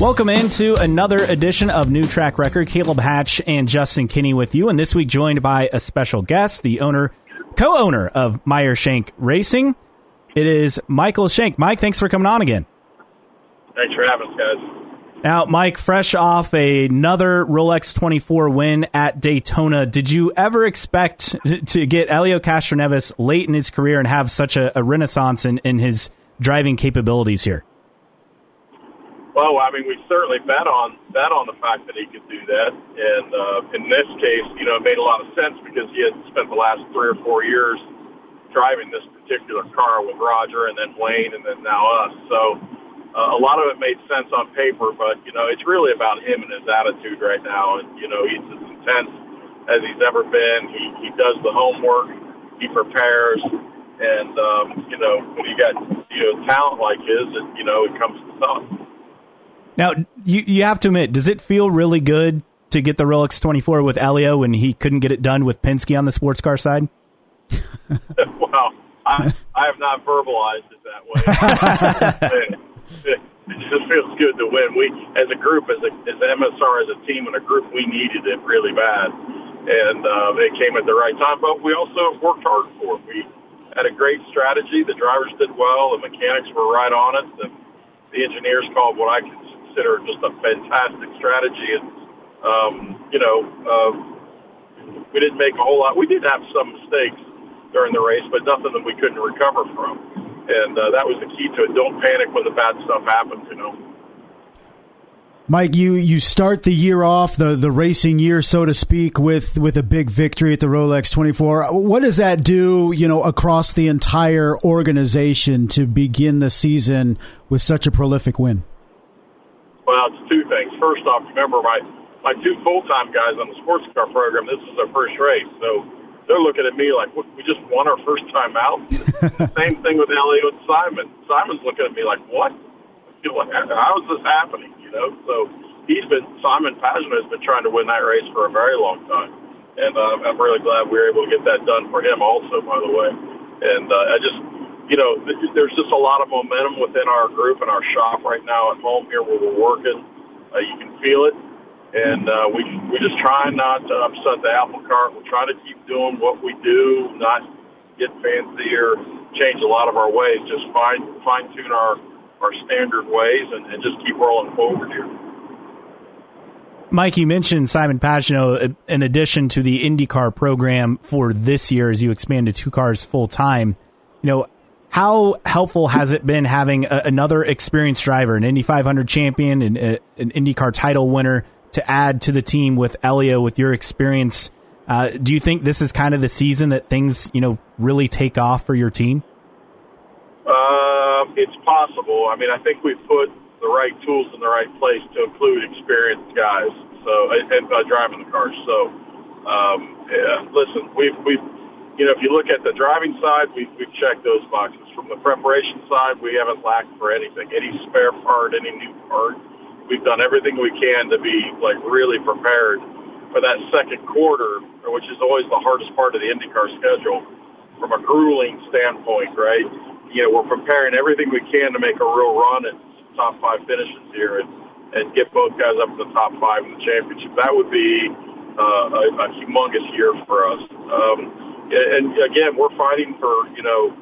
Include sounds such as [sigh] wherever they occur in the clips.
Welcome into another edition of New Track Record. Caleb Hatch and Justin Kinney with you, and this week joined by a special guest, the owner, co-owner of Meyer Shank Racing. It is Michael Shank. Mike, thanks for coming on again. Thanks for having us, guys. Now, Mike, fresh off another Rolex 24 win at Daytona, did you ever expect to get Helio Castroneves late in his career and have such a, a renaissance in, in his driving capabilities here? Well, I mean, we certainly bet on bet on the fact that he could do that, and uh, in this case, you know, it made a lot of sense because he had spent the last three or four years driving this particular car with Roger, and then Wayne, and then now us. So uh, a lot of it made sense on paper, but you know, it's really about him and his attitude right now, and you know, he's as intense as he's ever been. He he does the homework, he prepares, and um, you know, when you got you know talent like his, it, you know, it comes to tough. Now, you you have to admit, does it feel really good to get the Rolex 24 with Helio when he couldn't get it done with Penske on the sports car side? [laughs] well, I, I have not verbalized it that way. it, [laughs] it just feels good to win. We, as a group, as a as MSR, as a team and a group, we needed it really bad, and uh, it came at the right time. But we also worked hard for it. We had a great strategy. The drivers did well. The mechanics were right on it. And the engineers called what I consider just a fantastic strategy. And um, you know, uh, we didn't make a whole lot. We did have some mistakes during the race, but nothing that we couldn't recover from. And uh, that was the key to it. Don't panic when the bad stuff happens. You know. Mike, you, you start the year off the, the racing year, so to speak, with, with a big victory at the Rolex 24. What does that do, you know, across the entire organization to begin the season with such a prolific win? Well, it's two things. First off, remember my my two full time guys on the sports car program. This is their first race, so they're looking at me like we just won our first time out. [laughs] Same thing with Helio and Simon. Simon's looking at me like, what? How is this happening? You know, so he's been Simon Pagenaud has been trying to win that race for a very long time, and uh, I'm really glad we were able to get that done for him also. By the way, and uh, I just you know, there's just a lot of momentum within our group and our shop right now at home here where we're working. Uh, you can feel it, and uh, we we just try not to upset the apple cart. We're trying to keep doing what we do, not get fancy or change a lot of our ways. Just fine fine tune our our standard ways and, and just keep rolling forward here. Mike, you mentioned Simon Pagenaud in addition to the IndyCar program for this year as you expand to two cars full time. You know, how helpful has it been having a, another experienced driver, an Indy 500 champion, and an IndyCar title winner, to add to the team with Helio, with your experience? Uh, do you think this is kind of the season that things, you know, really take off for your team? Uh, it's possible. I mean, I think we've put the right tools in the right place to include experienced guys. So, and uh, driving the cars. So, um, yeah, listen, we've we've you know, if you look at the driving side, we've, we've checked those boxes. From the preparation side, we haven't lacked for anything, any spare part, any new part. We've done everything we can to be like really prepared for that second quarter, which is always the hardest part of the IndyCar schedule from a grueling standpoint, right? You know, we're preparing everything we can to make a real run at top five finishes here and, and get both guys up in the top five in the championship. That would be uh, a, a humongous year for us. Um, and again, we're fighting for you know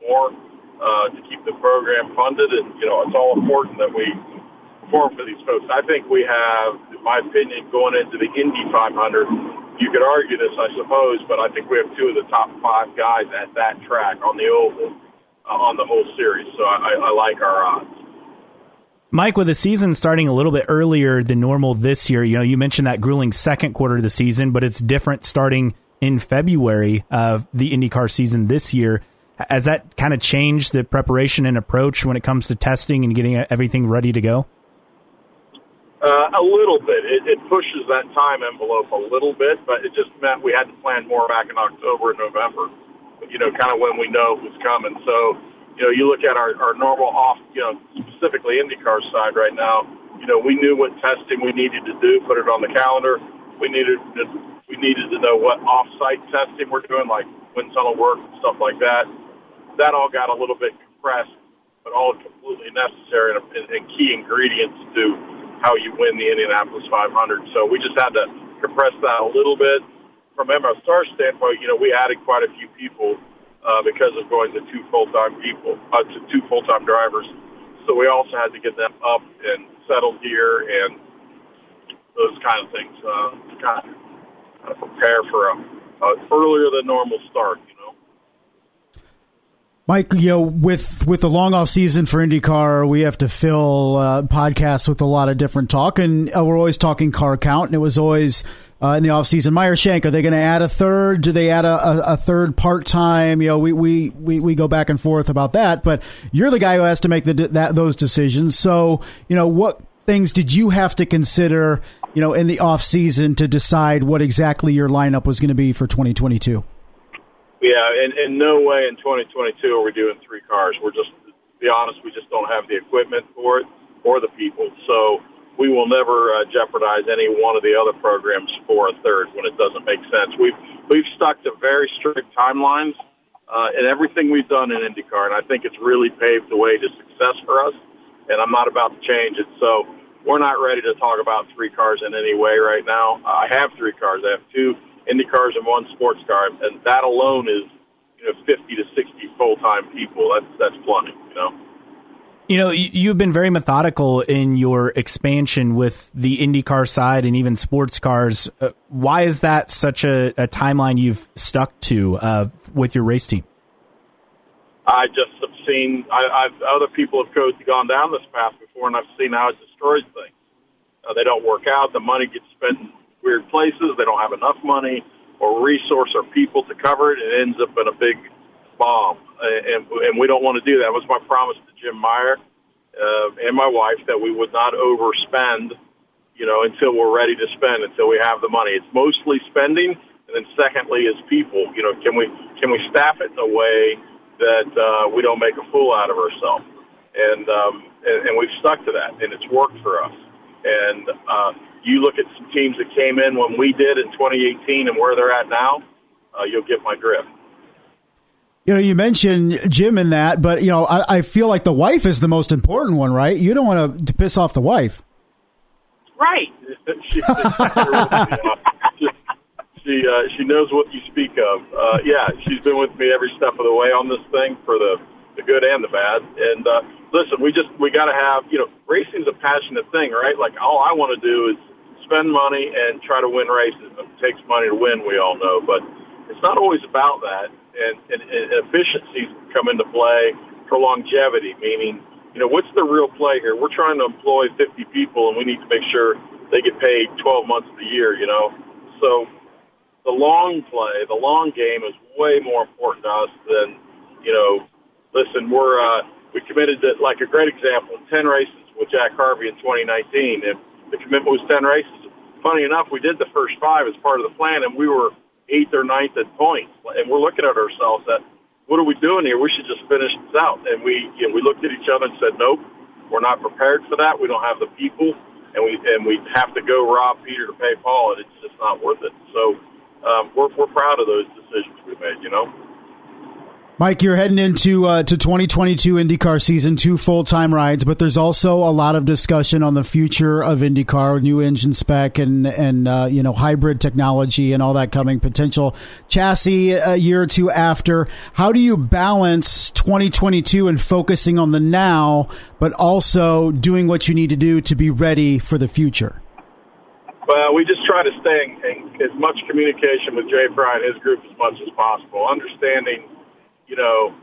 more uh, to keep the program funded, and you know it's all important that we perform for these folks. I think we have, in my opinion, going into the Indy 500. You could argue this, I suppose, but I think we have two of the top five guys at that track on the oval uh, on the whole series. So I, I like our odds. Mike, with the season starting a little bit earlier than normal this year, you know, you mentioned that grueling second quarter of the season, but it's different starting in February of the IndyCar season this year. Has that kind of changed the preparation and approach when it comes to testing and getting everything ready to go? Uh, a little bit. It, it pushes that time envelope a little bit, but it just meant we had to plan more back in October and November, you know, kind of when we know it was coming. So, you know, you look at our, our normal off, you know, specifically IndyCar side right now, you know, we knew what testing we needed to do, put it on the calendar. We needed to, we needed to know what off-site testing we're doing, like wind tunnel work and stuff like that. That all got a little bit compressed, but all completely necessary and, and key ingredients to how you win the Indianapolis 500. So we just had to compress that a little bit. From MSR standpoint, you know, we added quite a few people uh, because of going to two full-time people, uh, to two full-time drivers. So we also had to get them up and settled here and those kind of things uh, to kind of prepare for a, a earlier than normal start. You know. Mike, you know, with with the long off season for IndyCar, we have to fill uh, podcasts with a lot of different talk, and uh, we're always talking car count, and it was always uh, in the off season. Meyer Shank, are they going to add a third? Do they add a, a, a third part time? You know, we, we, we, we go back and forth about that, but you're the guy who has to make the that those decisions. So, you know, what things did you have to consider, you know, in the off season to decide what exactly your lineup was going to be for 2022? Yeah, in, in no way in 2022 are we doing three cars. We're just, to be honest, we just don't have the equipment for it or the people. So we will never uh, jeopardize any one of the other programs for a third when it doesn't make sense. We've we've stuck to very strict timelines uh, in everything we've done in IndyCar, and I think it's really paved the way to success for us. And I'm not about to change it. So we're not ready to talk about three cars in any way right now. I have three cars. I have two Indy cars and one sports car, and that alone is you know 50 to 60 full time people. That's that's plenty, you know. You know, you've been very methodical in your expansion with the IndyCar side and even sports cars. Uh, why is that such a, a timeline you've stuck to uh, with your race team? I just have seen I, I've other people have gone down this path before, and I've seen how it destroys things. Uh, they don't work out. The money gets spent in weird places. They don't have enough money or resource or people to cover it. It ends up in a big bomb, and and we don't want to do that. It was my promise to Jim Meyer uh, and my wife that we would not overspend, you know, until we're ready to spend, until we have the money. It's mostly spending, and then secondly is people. You know, can we can we staff it in a way that uh, we don't make a fool out of ourselves? And um, and, and we've stuck to that, and it's worked for us. And uh, you look at some teams that came in when we did in 2018 and where they're at now, uh, you'll get my drift. You know, you mentioned Jim in that, but you know, I, I feel like the wife is the most important one, right? You don't want to, to piss off the wife, right? [laughs] she, she, uh, she knows what you speak of. Uh, yeah, she's been with me every step of the way on this thing for the the good and the bad. And uh, listen, we just we got to have you know racing's a passionate thing, right? Like all I want to do is spend money and try to win races. It takes money to win, we all know, but it's not always about that. And, and, and efficiencies come into play for longevity, meaning you know what's the real play here? We're trying to employ 50 people, and we need to make sure they get paid 12 months of the year. You know, so the long play, the long game is way more important to us than you know listen, we're uh, we committed to like a great example, ten races with Jack Harvey in 2019, and the commitment was ten races. Funny enough, we did the first five as part of the plan, and we were eighth or ninth at points, and we're looking at ourselves that what are we doing here? We should just finish this out. And we you know, we looked at each other and said, nope, we're not prepared for that. We don't have the people, and we and we have to go rob Peter to pay Paul, and it's just not worth it. So um, we're we're proud of those decisions we made. You know. Mike, you're heading into uh, to 2022 IndyCar season, two full time rides, but there's also a lot of discussion on the future of IndyCar, new engine spec, and and uh, you know hybrid technology and all that coming, potential chassis a year or two after. How do you balance 2022 and focusing on the now, but also doing what you need to do to be ready for the future? Well, we just try to stay in, in as much communication with Jay Frye and his group as much as possible, understanding you know,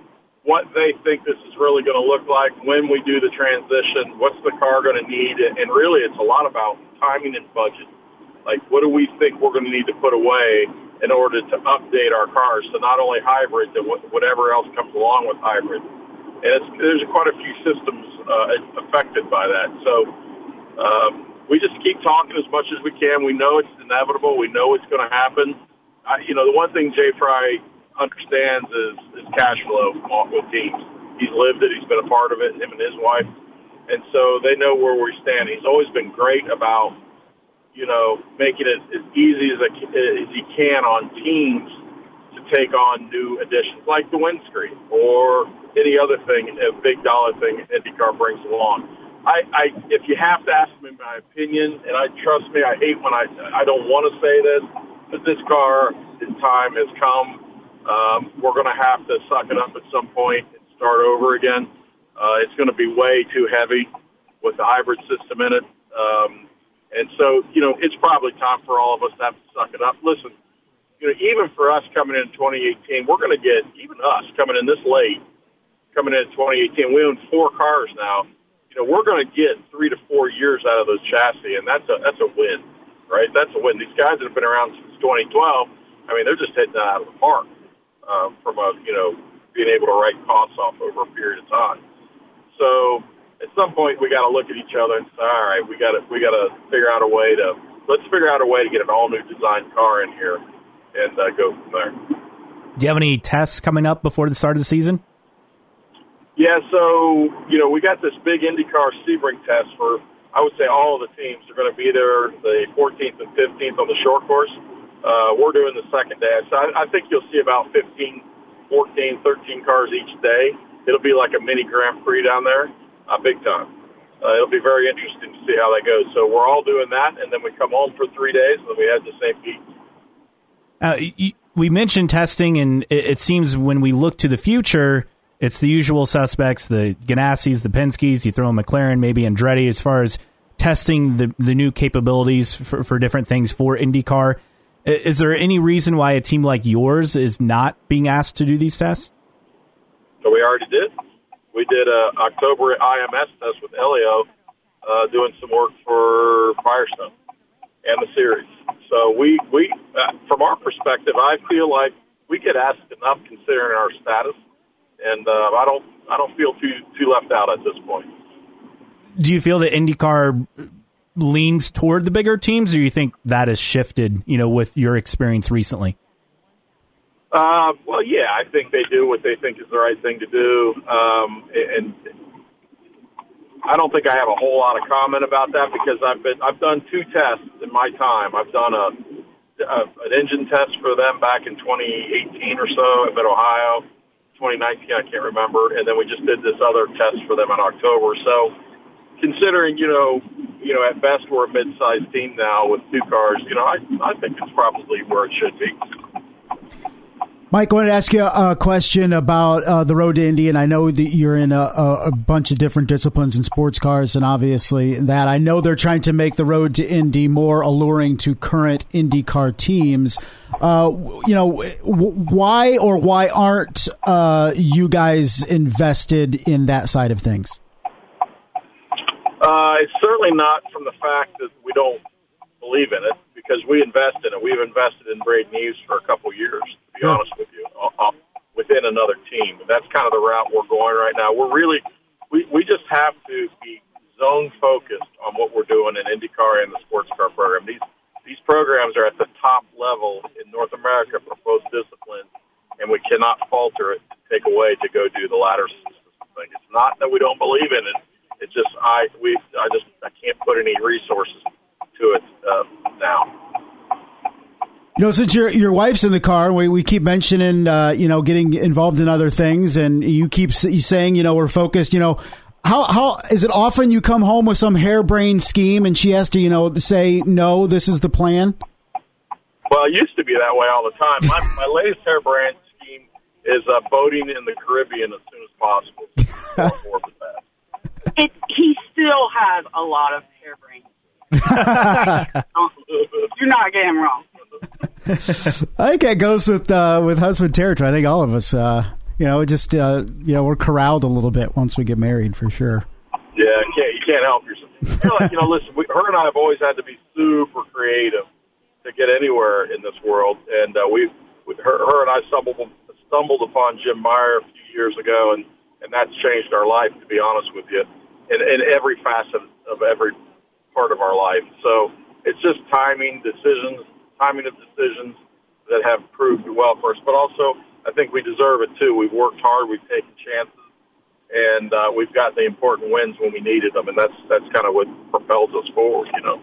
what they think this is really going to look like when we do the transition. What's the car going to need? And really, it's a lot about timing and budget. Like, what do we think we're going to need to put away in order to update our cars to not only hybrid, but whatever else comes along with hybrid? And it's, there's quite a few systems uh, affected by that. So um, we just keep talking as much as we can. We know it's inevitable. We know it's going to happen. I, you know, the one thing Jay Fry understands is, is cash flow with teams. He's lived it. He's been a part of it. Him and his wife, and so they know where we stand. He's always been great about you know making it as easy as, a, as he can on teams to take on new additions like the windscreen or any other thing, a big dollar thing IndyCar brings along. I, I, if you have to ask me my opinion, and I trust me, I hate when I, I don't want to say this, but this car, its time has come. Um, we're going to have to suck it up at some point and start over again. Uh, it's going to be way too heavy with the hybrid system in it. Um, and so, you know, it's probably time for all of us to have to suck it up. Listen, you know, even for us coming in 2018, we're going to get, even us coming in this late, coming in 2018, we own four cars now you know, we're going to get three to four years out of those chassis, and that's a that's a win, right? That's a win. These guys that have been around since 2012, I mean, they're just hitting that out of the park uh, from a you know being able to write costs off over a period of time. So at some point, we got to look at each other and say, all right, we got to we got to figure out a way to let's figure out a way to get an all new design car in here and uh, go from there. Do you have any tests coming up before the start of the season? Yeah, so you know we got this big IndyCar Sebring test for I would say all of the teams are going to be there the 14th and 15th on the short course. Uh, we're doing the second day, so I, I think you'll see about 15, 14, 13 cars each day. It'll be like a mini Grand Prix down there, uh, big time. Uh, it'll be very interesting to see how that goes. So we're all doing that, and then we come home for three days, and then we head to St. Pete. Uh, we mentioned testing, and it, it seems when we look to the future it's the usual suspects, the Ganassis, the Penske's. You throw a McLaren, maybe Andretti, as far as testing the the new capabilities for, for different things for IndyCar. Is there any reason why a team like yours is not being asked to do these tests? So we already did. We did a October IMS test with Helio, uh, doing some work for Firestone and the series. So we we uh, from our perspective, I feel like we get asked enough considering our status and uh, I don't I don't feel too too left out at this point. Do you feel that IndyCar leans toward the bigger teams, or you think that has shifted? You know, with your experience recently. Uh, well, yeah, I think they do what they think is the right thing to do, um, and I don't think I have a whole lot of comment about that because I've been I've done two tests in my time. I've done a, a an engine test for them back in 2018 or so at Ohio 2019, I can't remember, and then we just did this other test for them in October. So, considering you know, you know, at best we're a mid-sized team now with two cars, you know, I I think it's probably where it should be. Mike, I wanted to ask you a question about uh, the road to Indy, and I know that you're in a, a, bunch of different disciplines in sports cars, and obviously that I know they're trying to make the road to Indy more alluring to current IndyCar teams. Uh, you know, why or why aren't uh, you guys invested in that side of things? Uh, it's certainly not from the fact that we don't believe in it, because we invest in it. We've invested in Braden Eves for a couple years to be honest with you, uh, uh, within another team. And that's kind of the route we're going right now. We're really, we, we just have to be zone focused on what we're doing in IndyCar and the sports car program. These, these programs are at the top level in North America for both disciplines, and we cannot falter it to take away to go do the ladder system thing. It's not that we don't believe in it. It's just I we I just I can't put any resources to it uh, now. You know, since your your wife's in the car, we, we keep mentioning, uh, you know, getting involved in other things, and you keep saying, you know, we're focused. You know, how how is it often you come home with some harebrained scheme, and she has to, you know, say, no, this is the plan. Well, it used to be that way all the time. My, my latest harebrained scheme is uh, boating in the Caribbean as soon as possible. [laughs] it, he still has a lot of harebrained. [laughs] You're not getting wrong. I think it goes with uh, with husband territory. I think all of us, uh, you know, just uh, you know, we're corralled a little bit once we get married for sure. Yeah, you can't, you can't help yourself. You know, like, you know listen, we, her and I have always had to be super creative to get anywhere in this world, and uh, we, her, her and I stumbled stumbled upon Jim Meyer a few years ago, and and that's changed our life. To be honest with you, in, in every facet of every part of our life. So it's just timing, decisions, timing of decisions that have proved well for us. But also, I think we deserve it too. We've worked hard, we've taken chances, and uh, we've got the important wins when we needed them, and that's that's kind of what propels us forward, you know.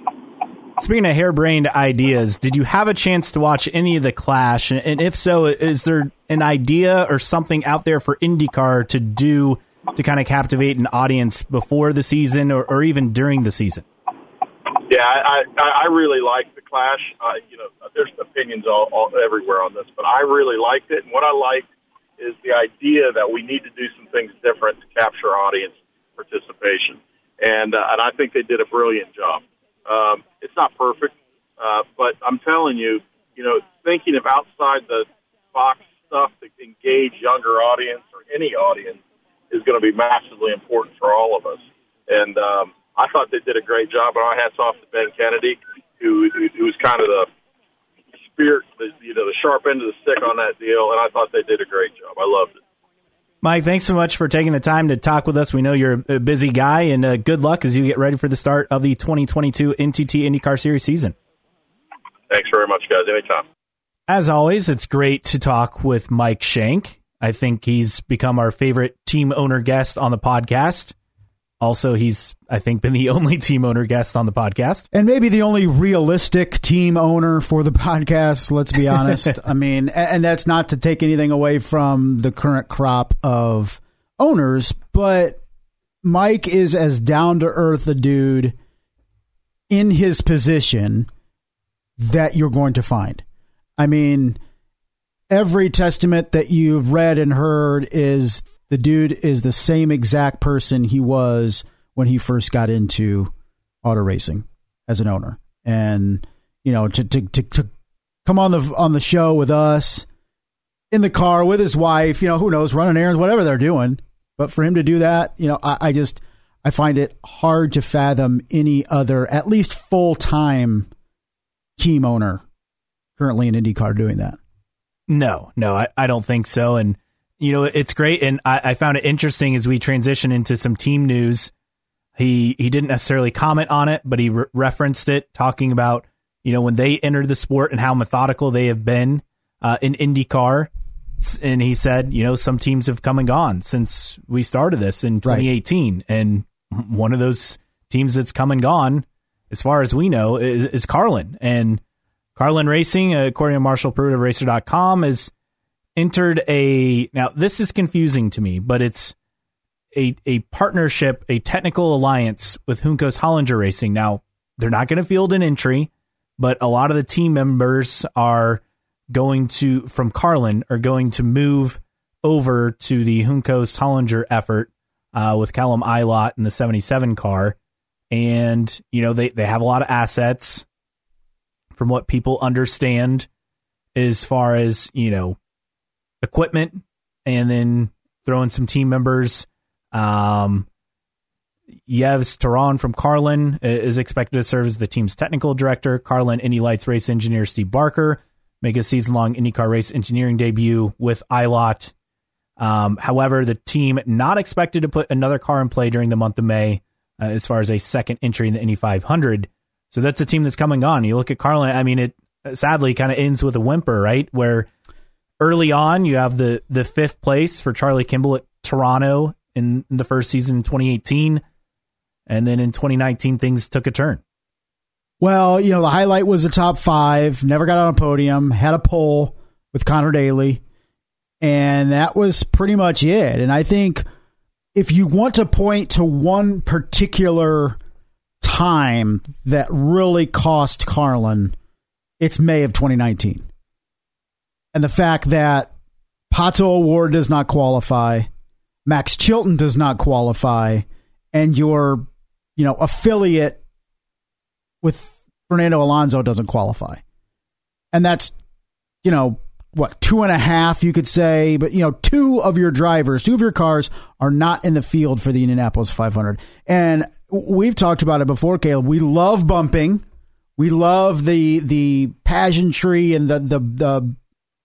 Speaking of harebrained ideas, did you have a chance to watch any of the Clash? And if so, is there an idea or something out there for IndyCar to do to kind of captivate an audience before the season or, or even during the season? Yeah, I, I, I really like the Clash. Uh, you know, there's opinions all, all everywhere on this, but I really liked it. And what I liked is the idea that we need to do some things different to capture audience participation. And uh, and I think they did a brilliant job. Um, it's not perfect, uh, but I'm telling you, you know, thinking of outside the box stuff to engage younger audience or any audience is going to be massively important for all of us. And um, I thought they did a great job. And our hats off to Ben Kennedy, who, who, who was kind of the spirit, the, you know, the sharp end of the stick on that deal. And I thought they did a great job. I loved it. Mike, thanks so much for taking the time to talk with us. We know you're a busy guy, and uh, good luck as you get ready for the start of the 2022 NTT IndyCar Series season. Thanks very much, guys. Anytime. As always, it's great to talk with Mike Shank. I think he's become our favorite team owner guest on the podcast. Also, he's, I think, been the [laughs] only team owner guest on the podcast. And maybe the only realistic team owner for the [laughs] podcast, let's be honest. [laughs] I mean, and that's not to take anything away from the current crop of owners, but Mike is as down to earth a dude in his position that you're going to find. I mean, every testament that you've read and heard is the dude is the same exact person he was when he first got into auto racing as an owner. And, you know, to, to, to, to come on the, on the show with us in the car with his wife, you know, who knows, running errands, whatever they're doing. But for him to do that, you know, I, I just, I find it hard to fathom any other, at least full time team owner currently in IndyCar doing that. No, no, I, I don't think so. And, you know, it's great. And I, I found it interesting as we transition into some team news. He, he didn't necessarily comment on it, but he re- referenced it, talking about, you know, when they entered the sport and how methodical they have been uh, in IndyCar. And he said, you know, some teams have come and gone since we started this in 2018. Right. And one of those teams that's come and gone, as far as we know, is, is Carlin. And Carlin Racing, according to Marshall Pruett of Racer.com, has entered a. Now, this is confusing to me, but it's a, a partnership, a technical alliance with Juncos Hollinger Racing. Now, they're not going to field an entry, but a lot of the team members are going to, from Carlin, are going to move over to the Juncos Hollinger effort uh, with Callum Ilott in the 77 car. And, you know, they, they have a lot of assets from what people understand as far as, you know, equipment and then throwing some team members. Um, Yves Terron from Carlin is expected to serve as the team's technical director. Carlin Indy Lights race engineer Steve Barker make a season long IndyCar race engineering debut with Ilott. Um, however, the team not expected to put another car in play during the month of May uh, as far as a second entry in the Indy 500. So that's a team that's coming on. You look at Carlin. I mean, it sadly kind of ends with a whimper, right? Where early on you have the the fifth place for Charlie Kimball at Toronto in, in the first season in 2018, and then in 2019 things took a turn. Well, you know, the highlight was the top five. Never got on a podium. Had a pole with Conor Daly, and that was pretty much it. And I think if you want to point to one particular time that really cost Carlin, it's May of 2019. And the fact that Pato O'Ward does not qualify, Max Chilton does not qualify, and your, you know, affiliate with Fernando Alonso doesn't qualify. And that's, you know, what, two and a half, you could say, but, you know, two of your drivers, two of your cars are not in the field for the Indianapolis 500. And we've talked about it before, Caleb. We love bumping. We love the the pageantry and the the the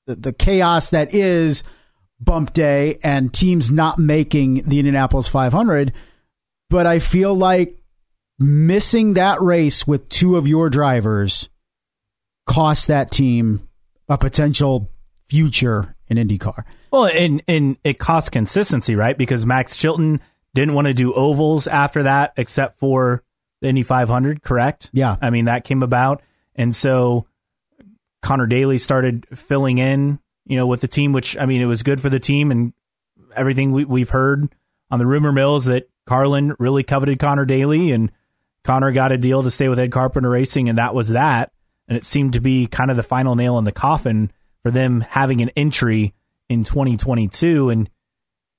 the, the chaos that is bump day and teams not making the Indianapolis 500. But I feel like missing that race with two of your drivers cost that team a potential future in IndyCar. Well, and and it costs consistency, right? Because Max Chilton didn't want to do ovals after that, except for the Indy 500. Correct? Yeah. I mean that came about, and so Conor Daly started filling in you know, with the team, which I mean, it was good for the team and everything we, we've heard on the rumor mills that Carlin really coveted Conor Daly and Conor got a deal to stay with Ed Carpenter Racing, and that was that. And it seemed to be kind of the final nail in the coffin for them having an entry in 2022. And,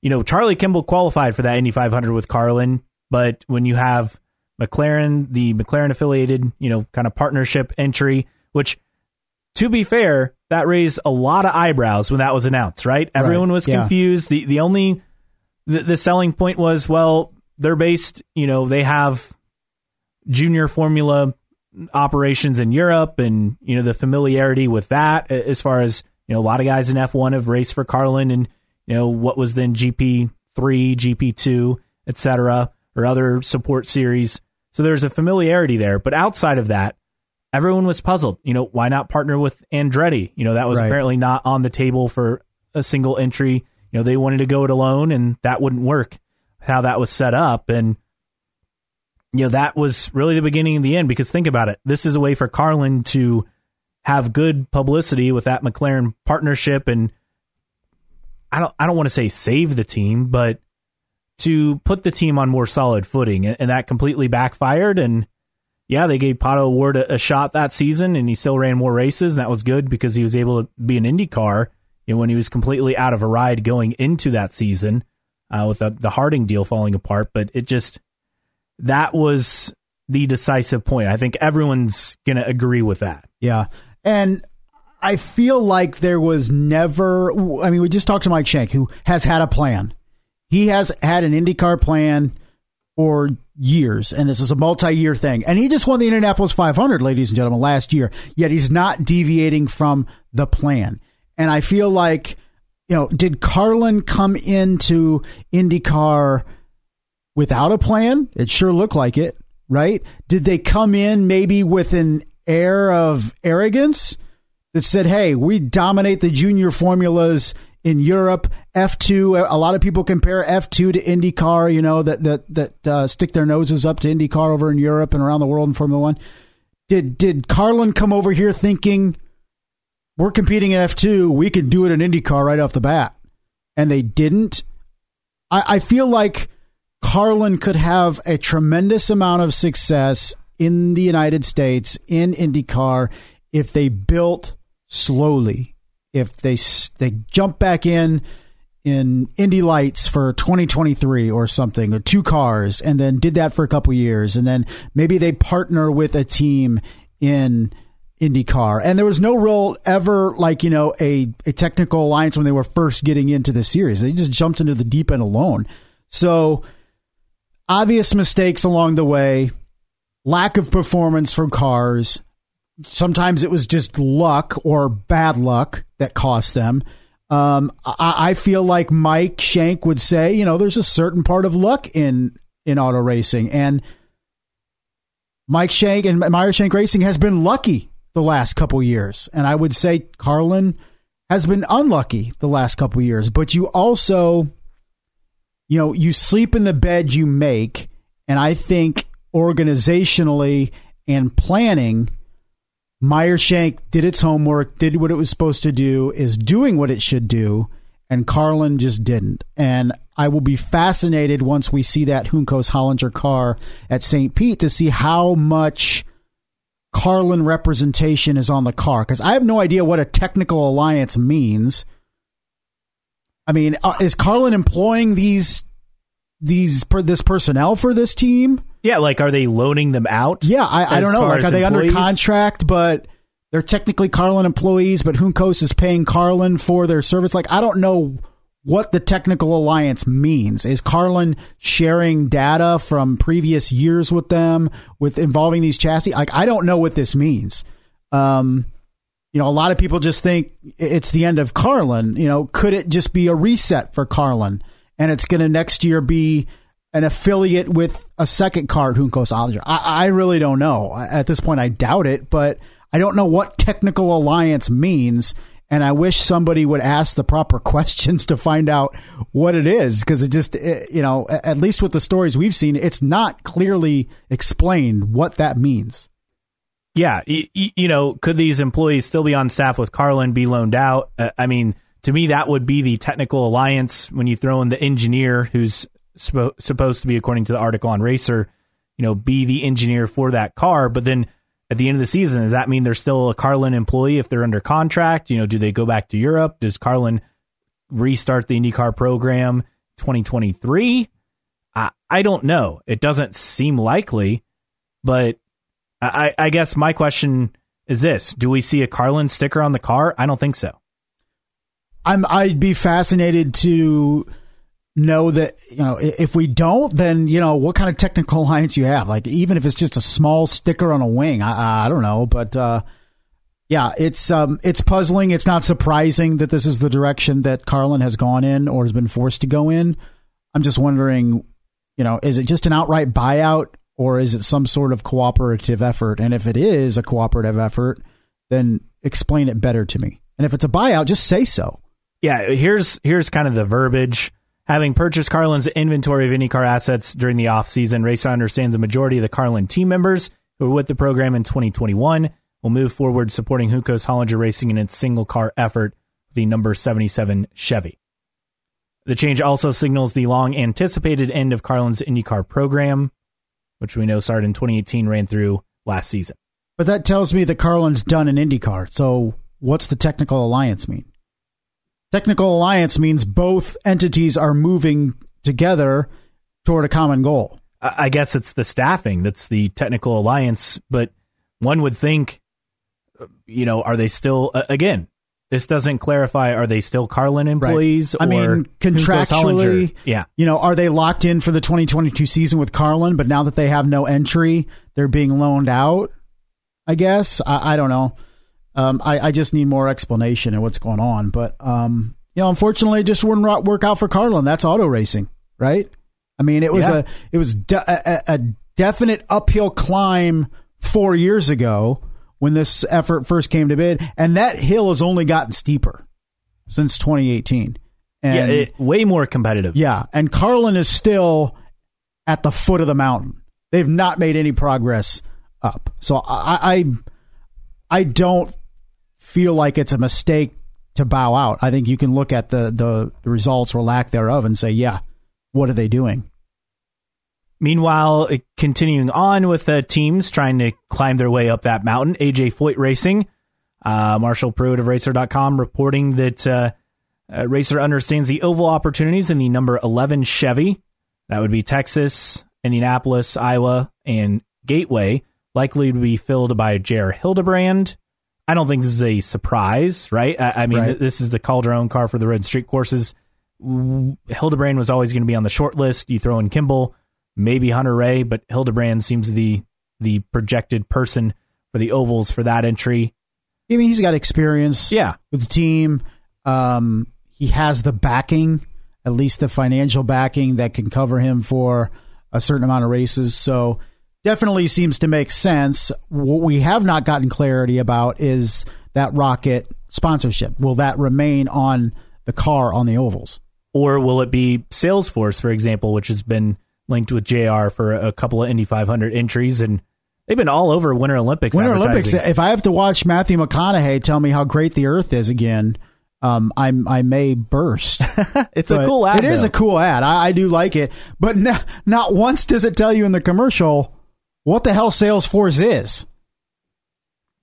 you know, Charlie Kimball qualified for that Indy 500 with Carlin, but when you have McLaren, the McLaren affiliated, you know, kind of partnership entry, which to be fair, that raised a lot of eyebrows when that was announced, right? Everyone was yeah. confused. The the only the, the selling point was, well, they're based, you know, they have junior formula operations in Europe and, you know, the familiarity with that as far as, you know, a lot of guys in F1 have raced for Carlin and, you know, what was then GP3, GP2, etc., or other support series. So there's a familiarity there. But outside of that, everyone was puzzled. You know, why not partner with Andretti? You know, that was Right. apparently not on the table for a single entry. You know, they wanted to go it alone and that wouldn't work how that was set up. And, you know, that was really the beginning and the end because think about it. This is a way for Carlin to have good publicity with that McLaren partnership and I don't I don't want to say save the team, but to put the team on more solid footing and, and that completely backfired and yeah, they gave Pato O'Ward a, a shot that season, and he still ran more races, and that was good because he was able to be an IndyCar. You know, when he was completely out of a ride going into that season, uh, with the, the Harding deal falling apart, but it just that was the decisive point. I think everyone's going to agree with that. Yeah. And I feel like there was never, I mean, we just talked to Mike Shank, who has had a plan. He has had an IndyCar plan for years, and this is a multi year thing. And he just won the Indianapolis 500, ladies and gentlemen, last year, yet he's not deviating from the plan. And I feel like, you know, did Carlin come into IndyCar without a plan? It sure looked like it, right? Did they come in maybe with an air of arrogance that said, hey, we dominate the junior formulas in Europe. F2, a lot of people compare F2 to IndyCar, you know, that that that uh, stick their noses up to IndyCar over in Europe and around the world in Formula 1. Did did Carlin come over here thinking we're competing in F2, we can do it in IndyCar right off the bat? And they didn't. I, I feel like Carlin could have a tremendous amount of success in the United States in IndyCar if they built slowly. If they they jump back in in Indy Lights for 2023 or something, or two cars, and then did that for a couple years, and then maybe they partner with a team in IndyCar. And there was no real ever like you know a a technical alliance when they were first getting into the series. They just jumped into the deep end alone. So obvious mistakes along the way, lack of performance from cars. Sometimes it was just luck or bad luck that cost them. Um, I, I feel like Mike Shank would say, you know, there's a certain part of luck in in auto racing, and Mike Shank and Meyer Shank Racing has been lucky the last couple years, and I would say Carlin has been unlucky the last couple years. But you also, you know, you sleep in the bed you make, and I think organizationally and planning. Meyer Shank did its homework, did what it was supposed to do, is doing what it should do, and Carlin just didn't. And I will be fascinated once we see that Juncos Hollinger car at St. Pete to see how much Carlin representation is on the car because I have no idea what a technical alliance means. I mean, uh, is Carlin employing these these per, this personnel for this team? Yeah, like are they loaning them out? Yeah, I, I don't know. Like, are they under contract, but they're technically Carlin employees, but Juncos is paying Carlin for their service? Like, I don't know what the technical alliance means. Is Carlin sharing data from previous years with them with involving these chassis? Like, I don't know what this means. Um, you know, a lot of people just think it's the end of Carlin. You know, could it just be a reset for Carlin? And it's going to next year be an affiliate with a second card, Juncos. I, I really don't know. At this point, I doubt it, but I don't know what technical alliance means. And I wish somebody would ask the proper [laughs] questions to find out what it is, because it just, it, you know, at least with the stories we've seen, it's not clearly explained what that means. Yeah, you know, could these employees still be on staff with Carlin, be loaned out? Uh, I mean, to me, that would be the technical alliance when you throw in the engineer who's spo- supposed to be, according to the article on Racer, you know, be the engineer for that car. But then at the end of the season, does that mean they're still a Carlin employee if they're under contract? You know, do they go back to Europe? Does Carlin restart the IndyCar program 2023? I, I don't know. It doesn't seem likely, but I, I guess my question is this: Do we see a Carlin sticker on the car? I don't think so. I'm I'd be fascinated to know that you know if we don't, then you know what kind of technical [laughs] alliance you have. Like even if it's just a small sticker on a wing, I, I don't know, but uh, yeah, it's um it's puzzling. It's not surprising that this is the direction that Carlin has gone in or has been forced to go in. I'm just wondering, you know, is it just an outright buyout or is it some sort of cooperative effort? And if it is a cooperative effort, then explain it better to me. And if it's a buyout, just say so. Yeah, here's here's kind of the verbiage. Having purchased Carlin's inventory of IndyCar assets during the offseason, Racer understands the majority of the Carlin team members who were with the program in 2021 will move forward supporting Juncos Hollinger Racing in its single car effort the number 77 Chevy. The change also signals the long anticipated end of Carlin's IndyCar program, which we know started in 2018, ran through last season. But that tells me that Carlin's done an IndyCar. So what's the technical alliance mean? Technical alliance means both entities are moving together toward a common goal. I guess it's the staffing that's the technical alliance, but one would think, uh, you know, are they still, again, this doesn't clarify, are they still Carlin employees? Right. I mean, contractually, yeah. You know, are they locked in for the 2022 season with Carlin, but now that they have no entry, they're being loaned out? I guess. I, I don't know. Um, I, I, just need more explanation of what's going on. But, um, you know, unfortunately, it just wouldn't work out for Carlin. That's auto racing, right? I mean, it was yeah. a it was de- a, a definite uphill climb four years ago when this effort first came to bid, and that hill has only gotten steeper since 2018. And, yeah, it, way more competitive. Yeah, and Carlin is still at the foot of the mountain. They've not made any progress up. So I, I, I don't feel like it's a mistake to bow out. I think you can look at the, the, the results or lack thereof and say, yeah, what are they doing? Meanwhile, uh, continuing on with the teams trying to climb their way up that mountain, AJ Foyt Racing, uh, Marshall Pruett of Racer.com reporting that uh, uh, Racer understands the oval opportunities in the number 11 Chevy. That would be Texas, Indianapolis, Iowa, and Gateway, likely to be filled by J.R. Hildebrand, I don't think this is a surprise, right? I, I mean, right. this is the Calderon car for the Road Street courses. Hildebrand was always going to be on the short list. You throw in Kimball, maybe Hunter-Reay, but Hildebrand seems the the projected person for the ovals for that entry. I mean, he's got experience, yeah, with the team. Um, he has the backing, at least the financial backing that can cover him for a certain amount of races. So definitely seems to make sense. What we have not gotten clarity about is that rocket sponsorship. Will that remain on the car on the ovals? Or will it be Salesforce, for example, which has been linked with JR for a couple of Indy 500 entries and they've been all over Winter Olympics. Winter Olympics. If I have to watch Matthew McConaughey tell me how great the Earth is again, um, I I may burst. [laughs] it's but a cool ad. It though. is a cool ad. I, I do like it, but not, not once does it tell you in the commercial what the hell Salesforce is.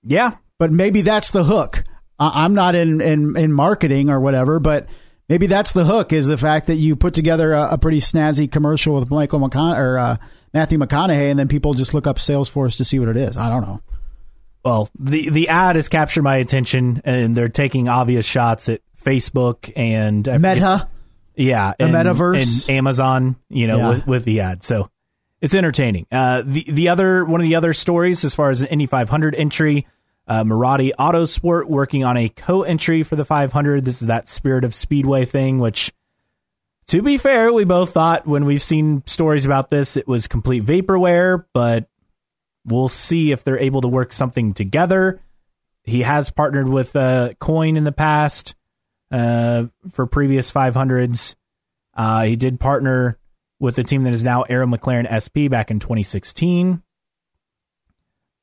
Yeah, but maybe that's the hook. I'm not in, in, in marketing or whatever, but maybe that's the hook is the fact that you put together a, a pretty snazzy commercial with Michael McCon or uh, Matthew McConaughey, and then people just look up Salesforce to see what it is. I don't know. Well, the the ad has captured my attention, and they're taking obvious shots at Facebook and Meta. yeah, the and, metaverse, and Amazon. You know, yeah. with, with the ad. So it's entertaining. Uh, the the other one of the other stories as far as an Indy 500 entry, uh, Maradi Autosport working on a co-entry for the 500. This is that Spirit of Speedway thing, which, to be fair, we both thought when we've seen stories about this, it was complete vaporware. But we'll see if they're able to work something together. He has partnered with uh, Coyne in the past uh, for previous 500s. Uh, he did partner with the team that is now Arrow McLaren SP back in 2016.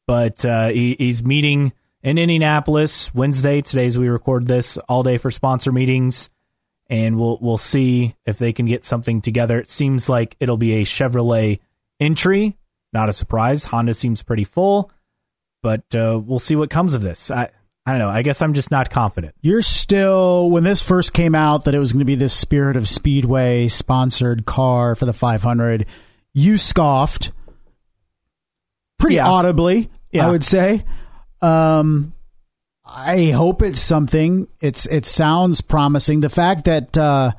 But uh, he, he's meeting in Indianapolis Wednesday. Today, as we record this, all day for sponsor meetings, and we'll we'll see if they can get something together. It seems like it'll be a Chevrolet entry. Not a surprise. Honda seems pretty full, but uh, we'll see what comes of this. I I don't know. I guess I'm just not confident. You're still when this first came out that it was going to be this Spirit of Speedway sponsored car for the 500. You scoffed pretty Yeah. audibly, Yeah. I would say. Um, I hope it's something. It's it sounds promising. The fact that uh,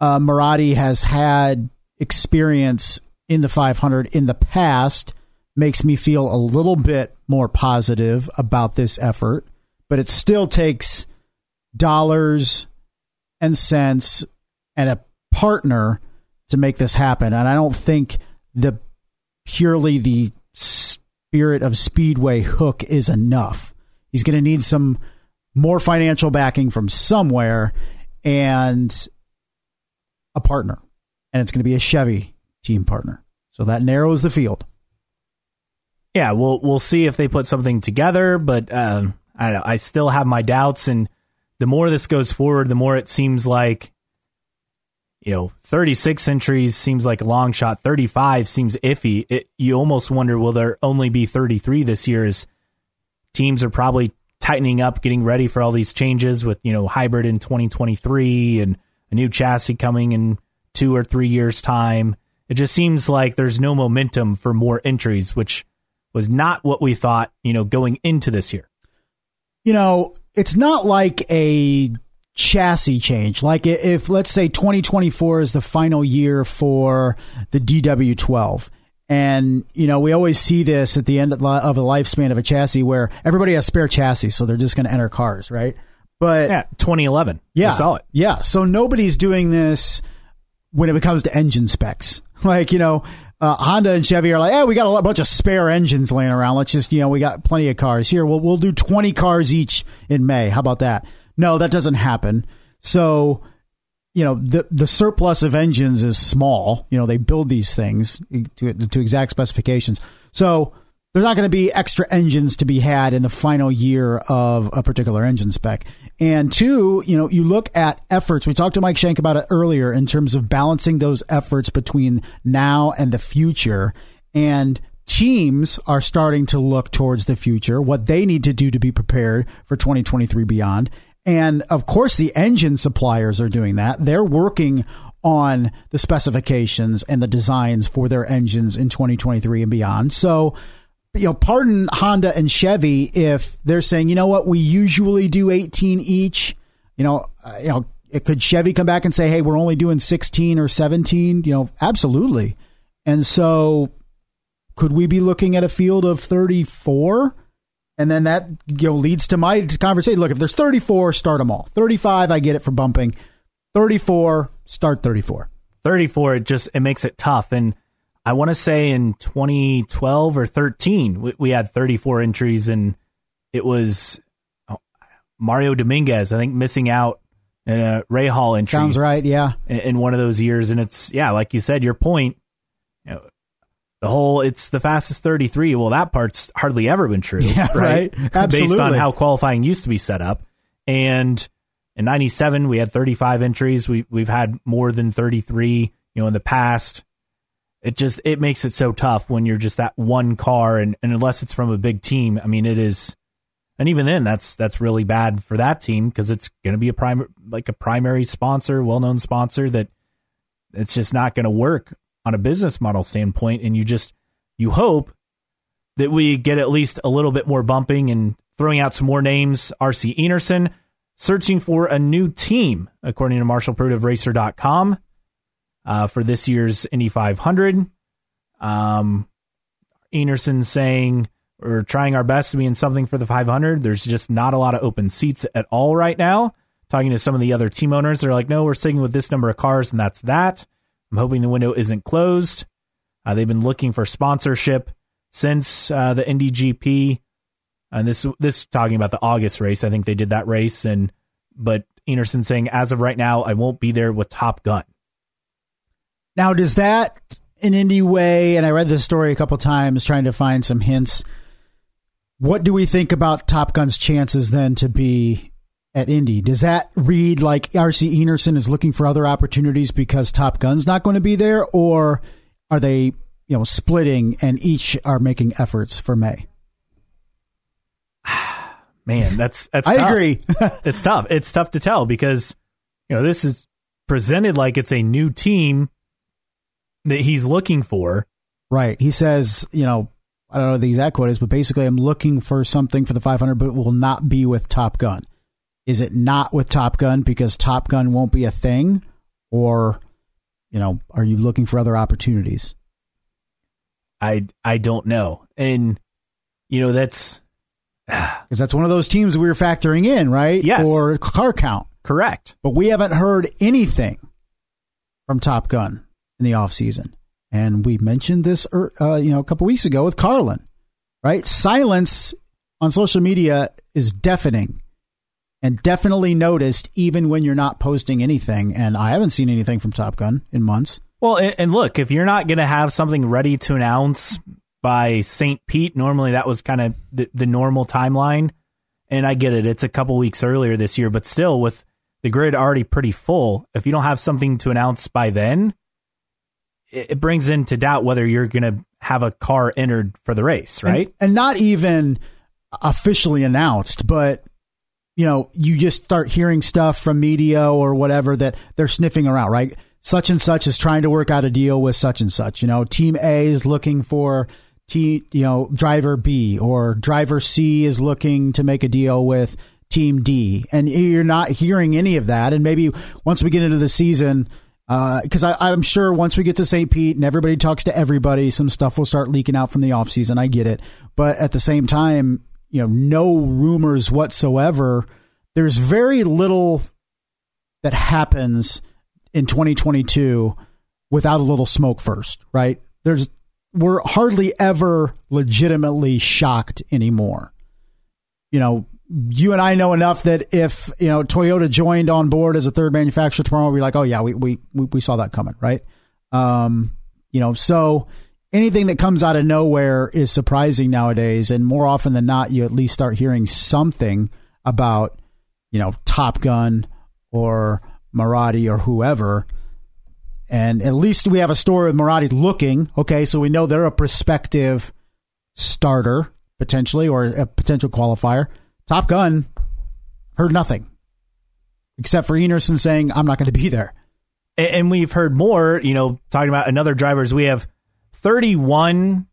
uh, Maradi has had experience in the 500 in the past makes me feel a little bit more positive about this effort. But it still takes dollars and cents and a partner to make this happen. And I don't think the purely the spirit of Speedway hook is enough. He's going to need some more financial backing from somewhere and a partner. And it's going to be a Chevy team partner. So that narrows the field. yeah, we'll we'll see if they put something together, but um, I know. I still have my doubts, and the more this goes forward, the more it seems like you know, 36 entries seems like a long shot. 35 seems iffy. It, you almost wonder will there only be 33 this year? As teams are probably tightening up, getting ready for all these changes with you know hybrid in 2023 and a new chassis coming in two or three years time. It just seems like there's no momentum for more entries, which was not what we thought, you know, going into this year. you know, it's not like a chassis change. Like if let's say 2024 is the final year for the DW12. And, you know, we always see this at the end of of the lifespan of a chassis where everybody has spare chassis, so they're just going to enter cars, right? But Yeah, 2011. yeah, saw it. Yeah. So nobody's doing this when it comes to engine specs. [laughs] Like, you know, uh, Honda and Chevy are like, yeah, we got a bunch of spare engines laying around. Let's just, you know, we got plenty of cars here. We'll, we'll do 20 cars each in May. How about that? No, that doesn't happen. So, you know, the, the surplus of engines is small. You know, they build these things to, to exact specifications. So there's not going to be extra engines to be had in the final year of a particular engine spec. And two, you know, you look at efforts. We talked to Mike Shank about it earlier in terms of balancing those efforts between now and the future. And teams are starting to look towards the future, what they need to do to be prepared for 2023 beyond. And of course, the engine suppliers are doing that. They're working on the specifications and the designs for their engines in 2023 and beyond. So, you know, pardon Honda and Chevy if they're saying, you know what, we usually do 18 each. You know, uh, you know, it, could Chevy come back and say, hey, we're only doing 16 or 17? You know, absolutely. And so, could we be looking at a field of 34? And then that you know leads to my conversation. Look, if there's 34, start them all. 35, I get it for bumping. 34, start 34. 34 it just it makes it tough and i want to say in 2012 or 13 we, we had 34 entries and it was oh, mario dominguez i think missing out in a Rahal entry Sounds right. Yeah. in, in one of those years and it's yeah like you said your point you know the whole it's the fastest 33 well that part's hardly ever been true Yeah, right. [laughs] based Absolutely. on how qualifying used to be set up. And in 97 we had 35 entries. We we've had more than 33 you know in the past. It just it makes it so tough when you're just that one car and, and unless it's from a big team i mean it is and even then that's that's really bad for that team because it's going to be a prime like a primary sponsor well-known sponsor that it's just not going to work on a business model standpoint and you just you hope that we get at least a little bit more bumping and throwing out some more names. Rc enerson searching for a new team according to Marshall Pruett of racer.com uh, for this year's indy 500 um enerson saying we're trying our best to be in something for the 500 there's just not a lot of open seats at all right now. Talking to some of the other team owners they're like no we're sticking with this number of cars and that's that i'm hoping the window isn't closed uh, they've been looking for sponsorship since uh, the Indy GP, and this this talking about the August race. I think they did that race, and but Enerson saying as of right now, I won't be there with Top Gun. Now, does that in any way, and I read this story a couple times trying to find some hints, What do we think about Top Gun's chances then to be at Indy? Does that read like RC Enerson is looking for other opportunities because Top Gun's not going to be there, or are they, you know, splitting and each are making efforts for May? [sighs] Man, that's that's. I tough. agree. [laughs] it's tough. It's tough to tell because you know this is presented like it's a new team that he's looking for. right. He says, you know, I don't know what the exact quote is, but basically, I'm looking for something for the 500, but will not be with Top Gun. Is it not with Top Gun because Top Gun won't be a thing, or, you know, are you looking for other opportunities? I I don't know, and you know that's [sighs] Because that's one of those teams we were factoring in, right? Yes. For car count. correct. But we haven't heard anything from Top Gun in the off season, and we mentioned this, er, uh, you know, a couple weeks ago with Carlin, right? Silence on social media is deafening, and definitely noticed even when you're not posting anything. And I haven't seen anything from Top Gun in months. Well, and, and look, if you're not going to have something ready to announce by St. Pete, normally that was kind of the, the normal timeline. And I get it; it's a couple weeks earlier this year, but still, with the grid already pretty full, if you don't have something to announce by then, it, it brings into doubt whether you're going to have a car entered for the race, And- right? And, not even officially announced, but you know, you just start hearing stuff from media or whatever that they're sniffing around, right? Such and such is trying to work out a deal with such and such. You know, team A is looking for T, you know, driver B or driver C is looking to make a deal with team D. And you're not hearing any of that. And maybe once we get into the season, uh, because I I'm sure once we get to St. Pete and everybody talks to everybody, some stuff will start leaking out from the offseason. I get it. But at the same time, you know, no rumors whatsoever. There's very little that happens in 2022 without a little smoke first, right? There's we're hardly ever legitimately shocked anymore. You know, you and I know enough that if you know Toyota joined on board as a third manufacturer tomorrow, we'll be like, oh yeah, we we, we saw that coming, right? Um, you know, so anything that comes out of nowhere is surprising nowadays, and more often than not, you at least start hearing something about you know Top Gun or Marati or whoever. And at least we have a story with Marati looking. Okay, so we know they're a prospective starter potentially or a potential qualifier. Top Gun heard nothing except for Enerson saying, I'm not going to be there. and we've heard more, you know, talking about another drivers. We have 31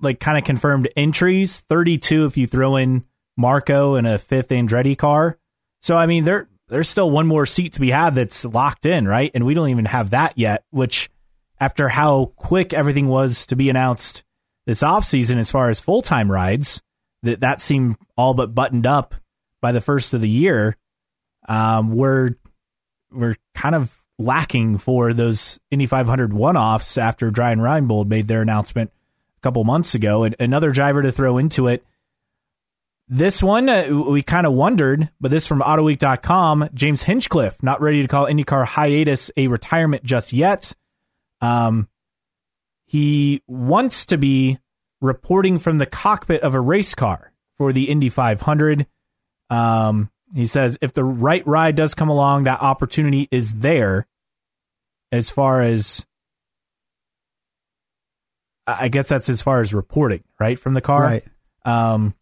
like kind of confirmed entries, 32 if you throw in Marco and a fifth Andretti car. So I mean, there there's still one more seat to be had that's locked in, right? And we don't even have that yet, which after how quick everything was to be announced this offseason as far as full-time rides, that that seemed all but buttoned up by the first of the year. Um, we're we're kind of lacking for those Indy 500 one-offs after Dreyer and Reinbold made their announcement a couple months ago. And another driver to throw into it. This one uh, we kind of wondered, but this from AutoWeek.com. James Hinchcliffe not ready to call IndyCar hiatus a retirement just yet. Um, he wants to be reporting from the cockpit of a race car for the Indy 500. Um, he says if the right ride does come along, that opportunity is there. As far as, I guess that's as far as reporting, right, from the car. Right. Um,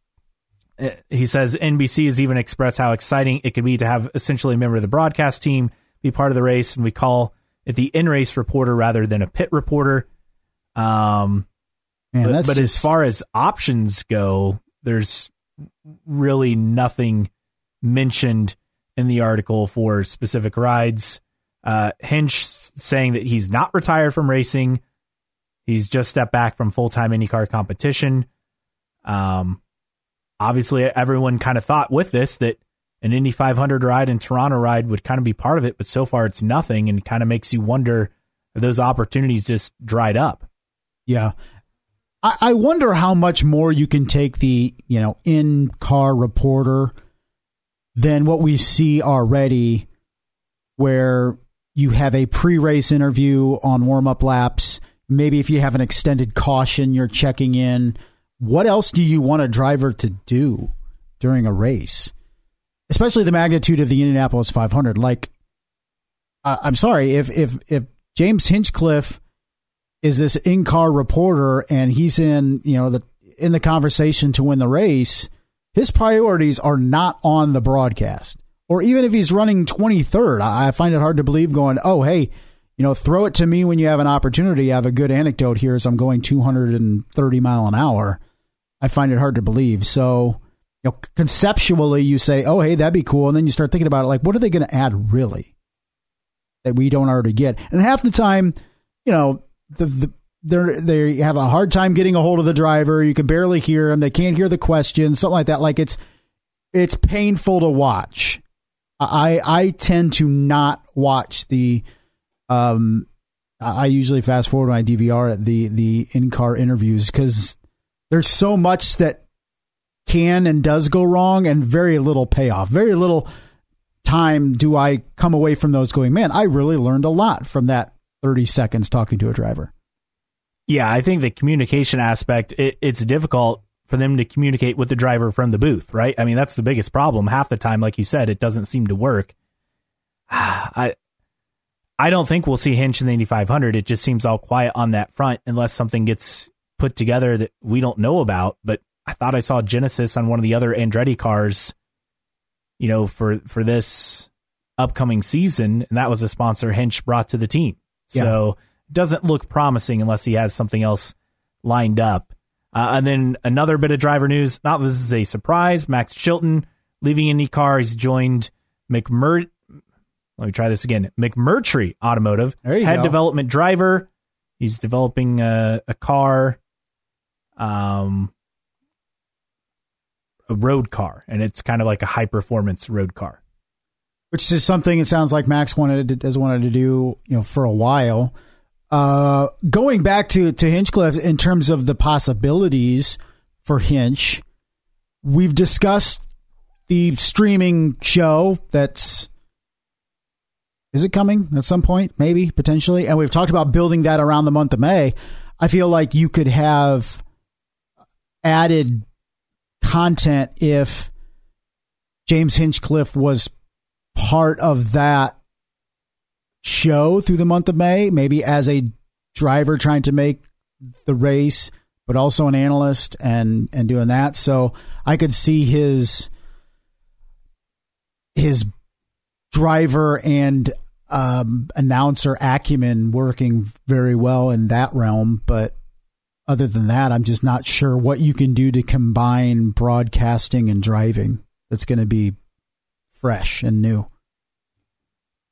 eh, he says NBC has even expressed how exciting it could be to have essentially a member of the broadcast team be part of the race, and we call it the in-race reporter rather than a pit reporter. Um, Man, but, that's but as far as options go, there's really nothing mentioned in the article for specific rides. Uh, Hinch saying that he's not retired from racing. He's just stepped back from full time IndyCar competition. Um, obviously, everyone kind of thought with this that an Indy 500 ride and Toronto ride would kind of be part of it, but so far it's nothing and kind of makes you wonder if those opportunities just dried up. Yeah. I, I wonder how much more you can take the, you know, in car reporter than what we see already, where you have a pre race interview on warm up laps. Maybe if you have an extended caution, you're checking in what else do you want a driver to do during a race? Especially the magnitude of the Indianapolis 500. Like, uh, I'm sorry if if if James Hinchcliffe is this in-car reporter and he's in you know the in the conversation to win the race, his priorities are not on the broadcast. Or even if he's running 23rd, I find it hard to believe going, oh, hey, you know, throw it to me when you have an opportunity. I have a good anecdote here as I'm going 230 mile an hour. I find it hard to believe. So, you know, conceptually, you say, oh, hey, that'd be cool. And then you start thinking about it like, what are they going to add really that we don't already get? And half the time, you know, the, the they they have a hard time getting a hold of the driver. You can barely hear them. They can't hear the questions, something like that. Like it's it's painful to watch. I I tend to not watch the um I usually fast forward my DVR at the the in car interviews because there's so much that can and does go wrong and very little payoff. Very little time do I come away from those going, man, I really learned a lot from that 30 seconds talking to a driver. Yeah, I think the communication aspect it, it's difficult for them to communicate with the driver from the booth, right? I mean, that's the biggest problem. Half the time, like you said, it doesn't seem to work. [sighs] I I don't think we'll see Hinch in the Indy 500. It just seems all quiet on that front unless something gets put together that we don't know about. But I thought I saw Genesis on one of the other Andretti cars, you know, for for this upcoming season, and that was a sponsor Hinch brought to the team. Yeah. So doesn't look promising unless he has something else lined up. Uh, and then another bit of driver news. Not this is a surprise. Max Chilton leaving IndyCar. He's joined McMur. Let me try this again. McMurtry Automotive, head go. development driver. He's developing a, a car, um, a road car, and it's kind of like a high performance road car. Which is something it sounds like Max wanted has wanted to do, you know, for a while. Uh, going back to to Hinchcliffe in terms of the possibilities for Hinch, we've discussed the streaming show that's is it coming at some point? Maybe potentially. And we've talked about building that around the month of may. I feel like you could have added content if james hinchcliffe was part of that show through the month of May, maybe as a driver trying to make the race, but also an analyst and and doing that. So I could see his his driver and um, announcer acumen working very well in that realm, but other than that, I'm just not sure what you can do to combine broadcasting and driving that's going to be fresh and new.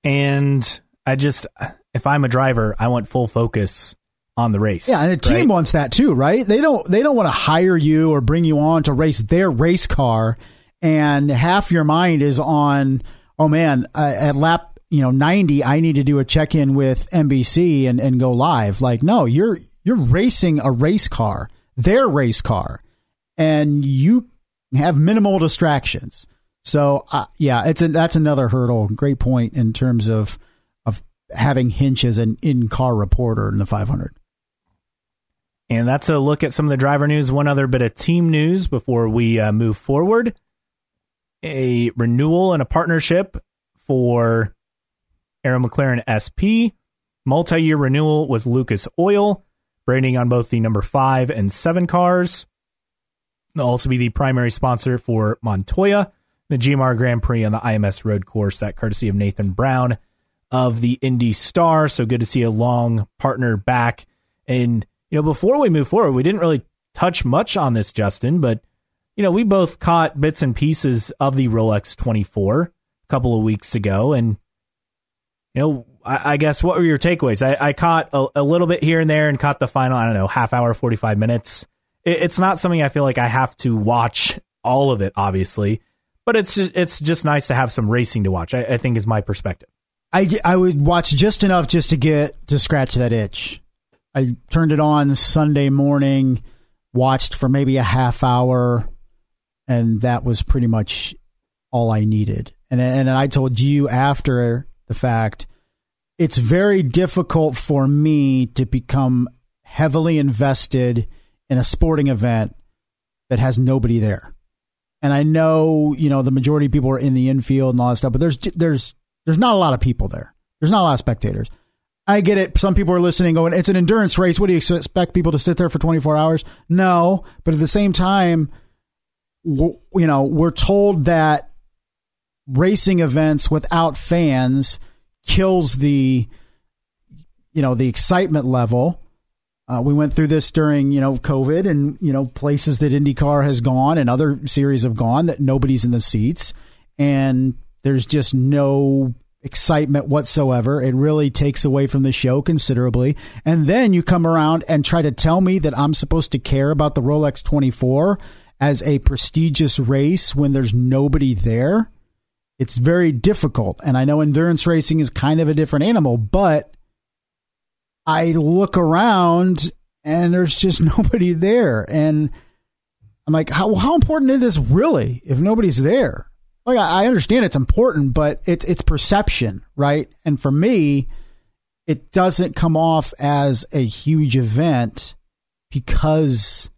And I just if I'm a driver, I want full focus on the race. Yeah, and the team right? wants that too, right? They don't they don't want to hire you or bring you on to race their race car and half your mind is on oh man, uh, at lap, you know, 90 I need to do a check-in with NBC and and go live. Like no, you're you're racing a race car, their race car, and you have minimal distractions. So uh, yeah, it's a, that's another hurdle. Great point in terms of having Hinch as an in car reporter in the 500. And that's a look at some of the driver news. One other bit of team news before we uh, move forward a renewal and a partnership for Arrow McLaren SP, multi year renewal with Lucas Oil, branding on both the number five and seven cars. They'll also be the primary sponsor for Montoya, the GMR Grand Prix on the IMS road course, that courtesy of Nathan Brown of the Indy Star. So good to see a long partner back. And, you know, before we move forward, we didn't really touch much on this, Justin, but, you know, we both caught bits and pieces of the Rolex 24 a couple of weeks ago. And, you know, I, I guess what were your takeaways? I, I caught a, a, little bit here and there and caught the final, I don't know, half hour, 45 minutes. It, it's not something I feel like I have to watch all of it, obviously, but it's, it's just nice to have some racing to watch, I, I think is my perspective. I, I would watch just enough just to get to scratch that itch. I turned it on Sunday morning, watched for maybe a half hour, and that was pretty much all I needed. And and I told you after the fact, it's very difficult for me to become heavily invested in a sporting event that has nobody there. And I know, you know, the majority of people are in the infield and all that stuff, but there's there's there's not a lot of people there. There's not a lot of spectators. I get it. Some people are listening going, it's an endurance race. What do you expect people to sit there for 24 hours? No. But at the same time, you know, we're told that racing events without fans kills the, you know, the excitement level. Uh, we went through this during, you know, COVID and, you know, places that IndyCar has gone and other series have gone that nobody's in the seats. And there's just no excitement whatsoever. It really takes away from the show considerably. And then you come around and try to tell me that I'm supposed to care about the Rolex 24 as a prestigious race when there's nobody there. It's very difficult. And I know endurance racing is kind of a different animal, but I look around and there's just [laughs] nobody there. And I'm like, how, how important is this really if nobody's there? Like I understand it's important, but it's it's perception, right? And for me, it doesn't come off as a huge event because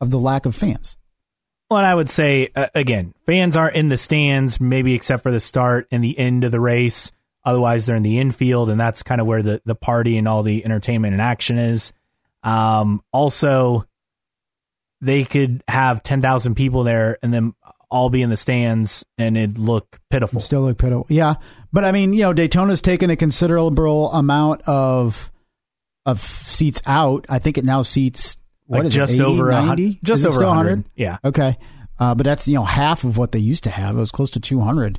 of the lack of fans. Well, and I would say uh, again, fans aren't in the stands, maybe except for the start and the end of the race. Otherwise, they're in the infield, and that's kind of where the the party and all the entertainment and action is. Um, also, they could have ten thousand people there, and then all be in the stands and it'd look pitiful. It'd still look pitiful. Yeah. But I mean, you know, Daytona's taken a considerable amount of of seats out. I think it now seats what like is just it, 80, over 90? just over 100? 100. Yeah. Okay. Uh, but that's you know half of what they used to have. It was close to 200.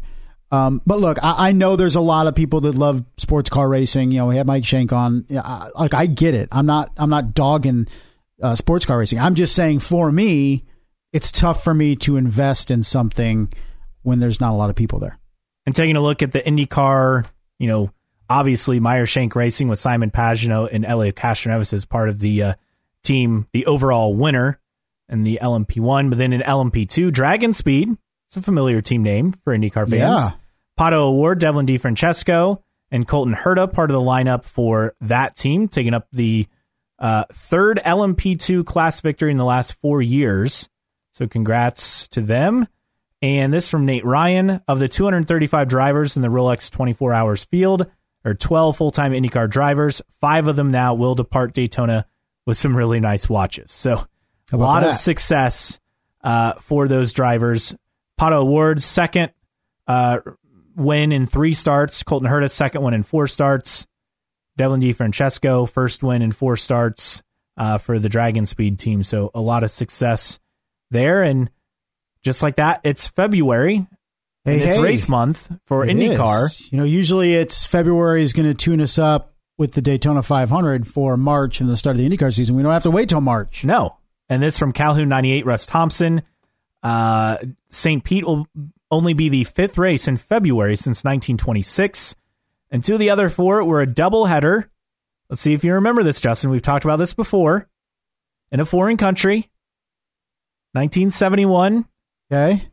Um, but look, I, I, know there's a lot of people that love sports car racing. You know, we had Mike Shank on. Yeah, I, like I get it. I'm not. I'm not dogging uh, sports car racing. I'm just saying for me, it's tough for me to invest in something when there's not a lot of people there. And taking a look at the IndyCar, you know, obviously Meyer Shank Racing with Simon Pagenaud and Elio Castroneves as part of the uh, team, the overall winner in the LMP1. But then in LMP2, Dragon Speed, it's a familiar team name for IndyCar fans. Yeah. Pato O'Ward, Devlin DeFrancesco, and Colton Herta, part of the lineup for that team, taking up the uh, third LMP2 class victory in the last four years. So congrats to them. And this from Nate Ryan of the 235 drivers in the Rolex 24 Hours field, or 12 full time IndyCar drivers. Five of them now will depart Daytona with some really nice watches. So a lot that? of success uh, for those drivers. Pato O'Ward's second uh, win in three starts. Colton Herta second one in four starts. Devlin DeFrancesco first win in four starts uh, for the Dragon Speed team. So a lot of success there. And just like that, it's February. Hey, it's hey, race month for IndyCar. Is. You know, usually it's February is going to tune us up with the Daytona 500 for March and the start of the IndyCar season. We don't have to wait till March. No. And this from Calhoun 98, Russ Thompson. Uh, St. Pete will only be the fifth race in February since 1926. And two of the other four were a double header. Let's see if you remember this, Justin. We've talked about this before. In a foreign country, 1971. Okay.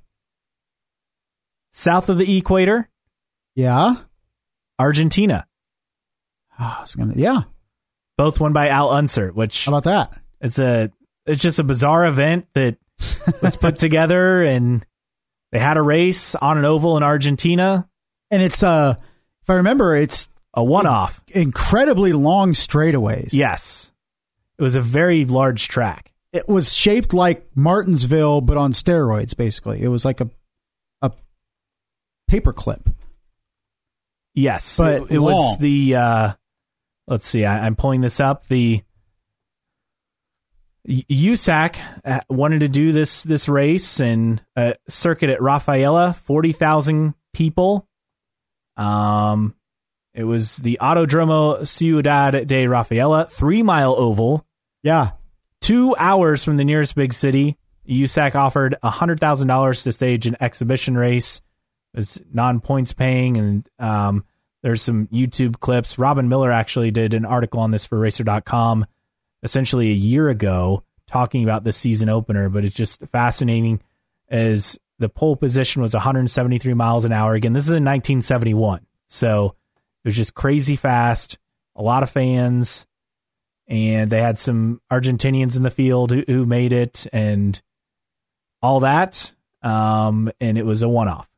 South of the equator. Yeah. Argentina. Oh, gonna, yeah. Both won by Al Unser, which How about that? It's a it's just a bizarre event that [laughs] was put together and they had a race on an oval in Argentina. And it's uh if I remember it's a one off. Incredibly long straightaways. Yes. It was a very large track it was shaped like Martinsville, but on steroids. Basically, it was like a a paperclip. Yes, but it, it was the. Uh, let's see, I, am pulling this up. The USAC uh, wanted to do this this race and a circuit at Rafaela, forty thousand people. Um, it was the Autodromo Ciudad de Rafaela, three mile oval. Yeah, two hours from the nearest big city. USAC offered $100,000 to stage an exhibition race. It was non points paying, and um, there's some YouTube clips. Robin Miller actually did an article on this for Racer.com essentially a year ago talking about the season opener, but it's just fascinating as the pole position was 173 miles an hour. Again, this is in 1971. So it was just crazy fast, a lot of fans and they had some Argentinians in the field who, who made it, and all that, um, and it was a one off.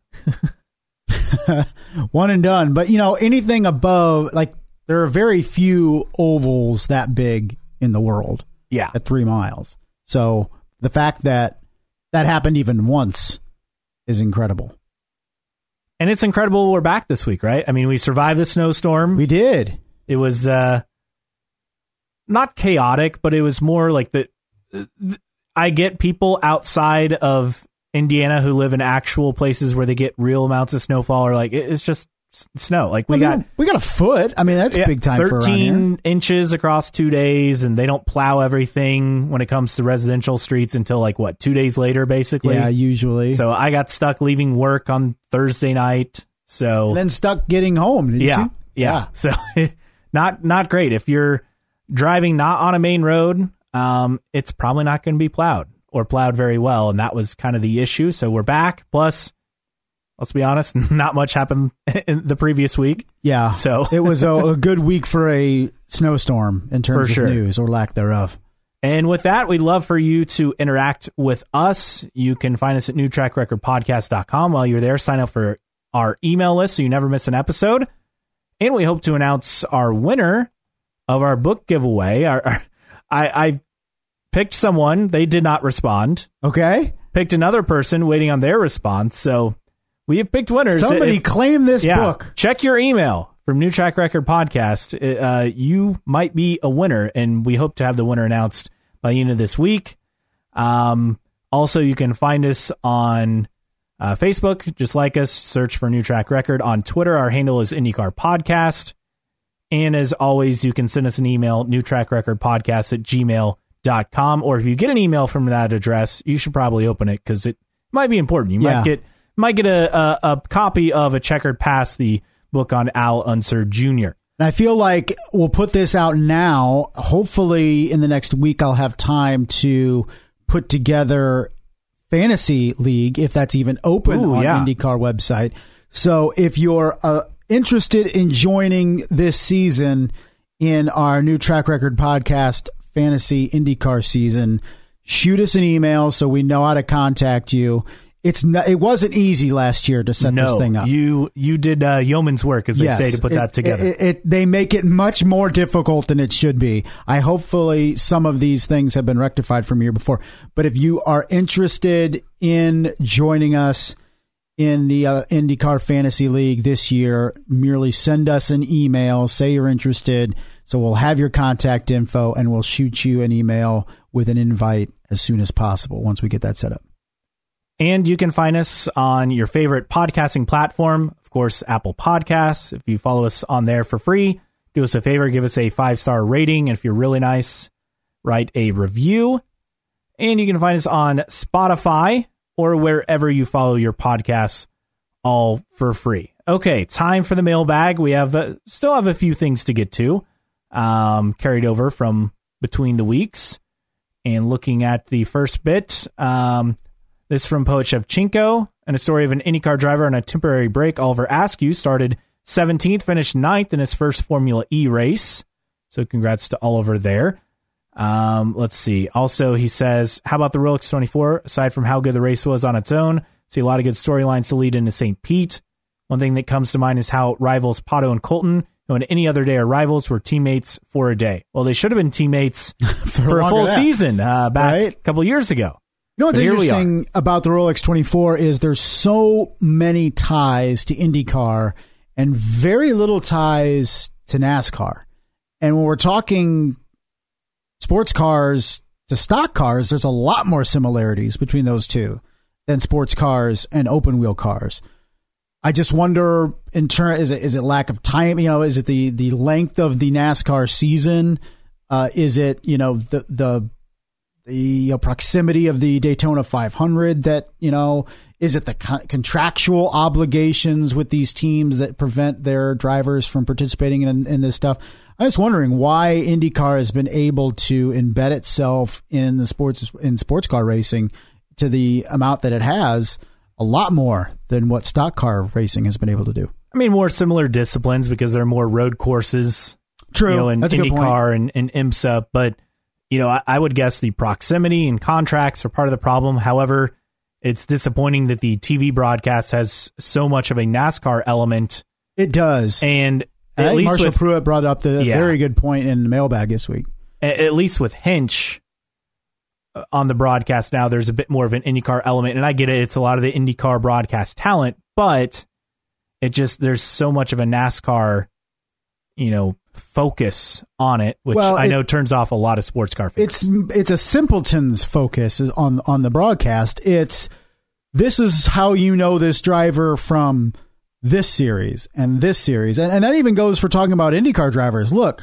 [laughs] one and done. But you know, anything above like there are very few ovals that big in the world. Yeah, at three miles. So the fact that that happened even once is incredible. And it's incredible we're back this week, right? I mean, we survived the snowstorm. We did. It was uh not chaotic, but it was more like the, I get people outside of Indiana who live in actual places where they get real amounts of snowfall or like it's just snow. Like we I mean, got we got a foot. I mean, that's yeah, big time. Thirteen inches across two days, and they don't plow everything when it comes to residential streets until like what two days later, basically. Yeah, usually. So I got stuck leaving work on Thursday night. So and then stuck getting home. yeah, yeah, yeah. So [laughs] not not great if you're driving not on a main road. Um, it's probably not going to be plowed or plowed very well, and that was kind of the issue. So we're back. Plus, let's be honest, [laughs] not much happened [laughs] in the previous week. Yeah. So [laughs] it was a, a, good week for a snowstorm in terms of news or lack thereof. And with that, we'd love for you to interact with us. You can find us at newtrackrecordpodcast.com. While you're there, sign up for our email list so you never miss an episode. And we hope to announce our winner of our book giveaway. Our, our I, I picked someone, they did not respond. Okay. Picked another person waiting on their response. So we have picked winners. Somebody if, claim this yeah, book. Check your email from New Track Record Podcast. Uh, you might be a winner, and we hope to have the winner announced by the end of this week. Um, also, you can find us on uh, Facebook. Just like us, search for New Track Record. On Twitter, our handle is IndyCar Podcast. And as always, you can send us an email, newtrackrecordpodcast at gmail.com. Or if you get an email from that address, you should probably open it because it might be important. You yeah. might get might get a, a, a copy of a checkered past the book on Al Unser Jr. I feel like we'll put this out now. Hopefully, in the next week, I'll have time to put together fantasy league if that's even open Ooh, on yeah. IndyCar website. So if you're uh, interested in joining this season in our new track record podcast fantasy IndyCar season, shoot us an email so we know how to contact you. It's not, it wasn't easy last year to set no, this thing up. You you did uh, yeoman's work, as they yes, say, to put it, that together. It, it, they make it much more difficult than it should be. I hopefully some of these things have been rectified from year before. But if you are interested in joining us in the uh, IndyCar Fantasy League this year, merely send us an email, say you're interested. So we'll have your contact info and we'll shoot you an email with an invite as soon as possible once we get that set up. And you can find us on your favorite podcasting platform, of course, Apple Podcasts. If you follow us on there for free, do us a favor, give us a five star rating. And if you're really nice, write a review. And you can find us on Spotify or wherever you follow your podcasts, all for free. Okay, time for the mailbag. We have uh, still have a few things to get to, um, carried over from between the weeks. And looking at the first bit, um, this from Poet Shevchenko and a story of an IndyCar driver on a temporary break. Oliver Askew started 17th, finished 9th in his first Formula E race. So congrats to Oliver there. Um, let's see. Also, he says, how about the Rolex 24? Aside from how good the race was on its own, see a lot of good storylines to lead into St. Pete. One thing that comes to mind is how rivals Pato and Colton, who on any other day are rivals, were teammates for a day. Well, they should have been teammates [laughs] for, for a full season uh, back right? a couple years ago. You know what's interesting about the Rolex 24 is there's so many ties to IndyCar and very little ties to NASCAR. And when we're talking sports cars to stock cars, there's a lot more similarities between those two than sports cars and open wheel cars. I just wonder in turn is it is it lack of time? You know, is it the the length of the NASCAR season? Uh, is it you know the the the know, proximity of the Daytona 500 that, you know, is it the co- contractual obligations with these teams that prevent their drivers from participating in, in this stuff? I was wondering why IndyCar has been able to embed itself in the sports in sports car racing to the amount that it has, a lot more than what stock car racing has been able to do. I mean, more similar disciplines because there are more road courses. True, you know, in That's IndyCar and, and IMSA, but you know, I, I, would guess the proximity and contracts are part of the problem. However, it's disappointing that the TV broadcast has so much of a NASCAR element. It does. And I at least Marshall with, Pruett brought up the Yeah. very good point in the mailbag this week. at least with Hinch uh, on the broadcast now, there's a bit more of an IndyCar element, and I get it; it's a lot of the IndyCar broadcast talent, but it just there's so much of a NASCAR, you know, focus on it, which Well, I it- know turns off a lot of sports car fans. It's it's a simpleton's focus on on the broadcast. It's this is how you know this driver from this series and this series, and, and that even goes for talking about IndyCar drivers. Look,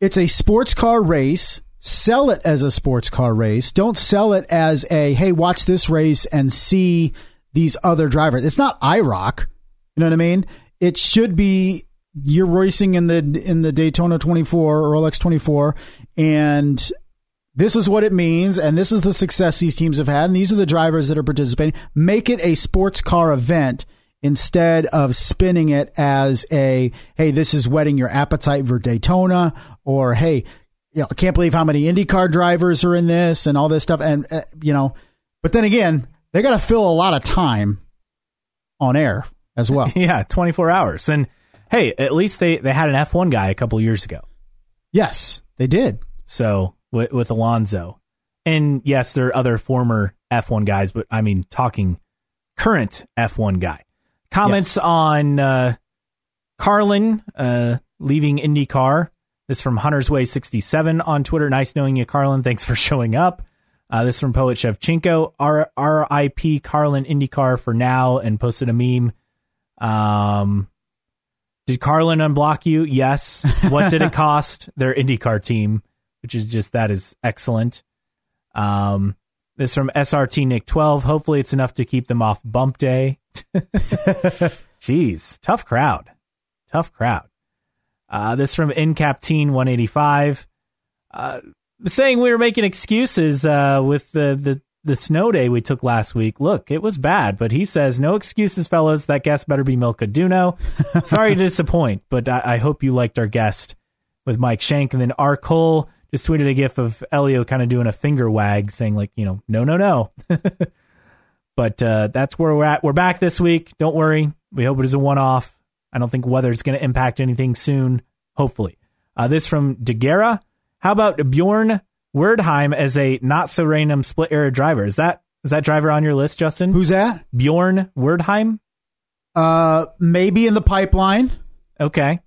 it's a sports car race. Sell it as a sports car race. Don't sell it as a hey, watch this race and see these other drivers. It's not IROC. You know what I mean? It should be you're racing in the in the Daytona 24 or Rolex 24 and this is what it means and this is the success these teams have had and these are the drivers that are participating. Make it a sports car event instead of spinning it as a hey, this is whetting your appetite for Daytona or hey, you know, I can't believe how many IndyCar drivers are in this and all this stuff and uh, you know, but then again, they got to fill a lot of time on air as well. [laughs] yeah, 24 hours, and hey, at least they they had an F1 guy a couple years ago. yes, they did. So with, with Alonso, and yes, there are other former F1 guys, but I mean talking current F1 guy. Comments Yes. on uh, Carlin uh, leaving IndyCar. This from Hunter's Way 67 on Twitter. Nice knowing you, Carlin. Thanks for [laughs] showing up. Uh, this from Poet Shevchenko. R- RIP Carlin IndyCar for now and posted a meme. Um, did Carlin unblock you? Yes. What did it [laughs] cost? Their IndyCar team, which is just that is excellent. Um, this from SRT Nick 12. Hopefully it's enough to keep them off bump day. [laughs] Jeez, tough crowd. Tough crowd. Uh, this from NCAP Teen 185. Uh, saying we were making excuses uh, with the, the, the snow day we took last week. Look, it was bad, but he says, no excuses, fellas. That guest better be Milka Duno. [laughs] Sorry to disappoint, but I, I hope you liked our guest with Mike Shank. And then R. Cole just tweeted a gif of Elio kind of doing a finger wag saying, like, you know, no, no, no. [laughs] but uh, that's where we're at. We're back this week. Don't worry. We hope it is a one off. I don't think weather is going to impact anything soon, hopefully. Uh, this from DeGuerra. How about Bjorn Wirdheim as a not so random split era driver? Is that is that driver on your list, Justin? Who's that? Bjorn Wirdheim? Uh, maybe in the pipeline. Okay.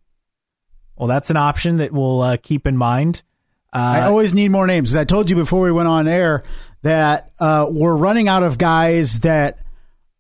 Well, that's an option that we'll uh, keep in mind. I Uh, always need more names. I told you before we went on air that uh, we're running out of guys that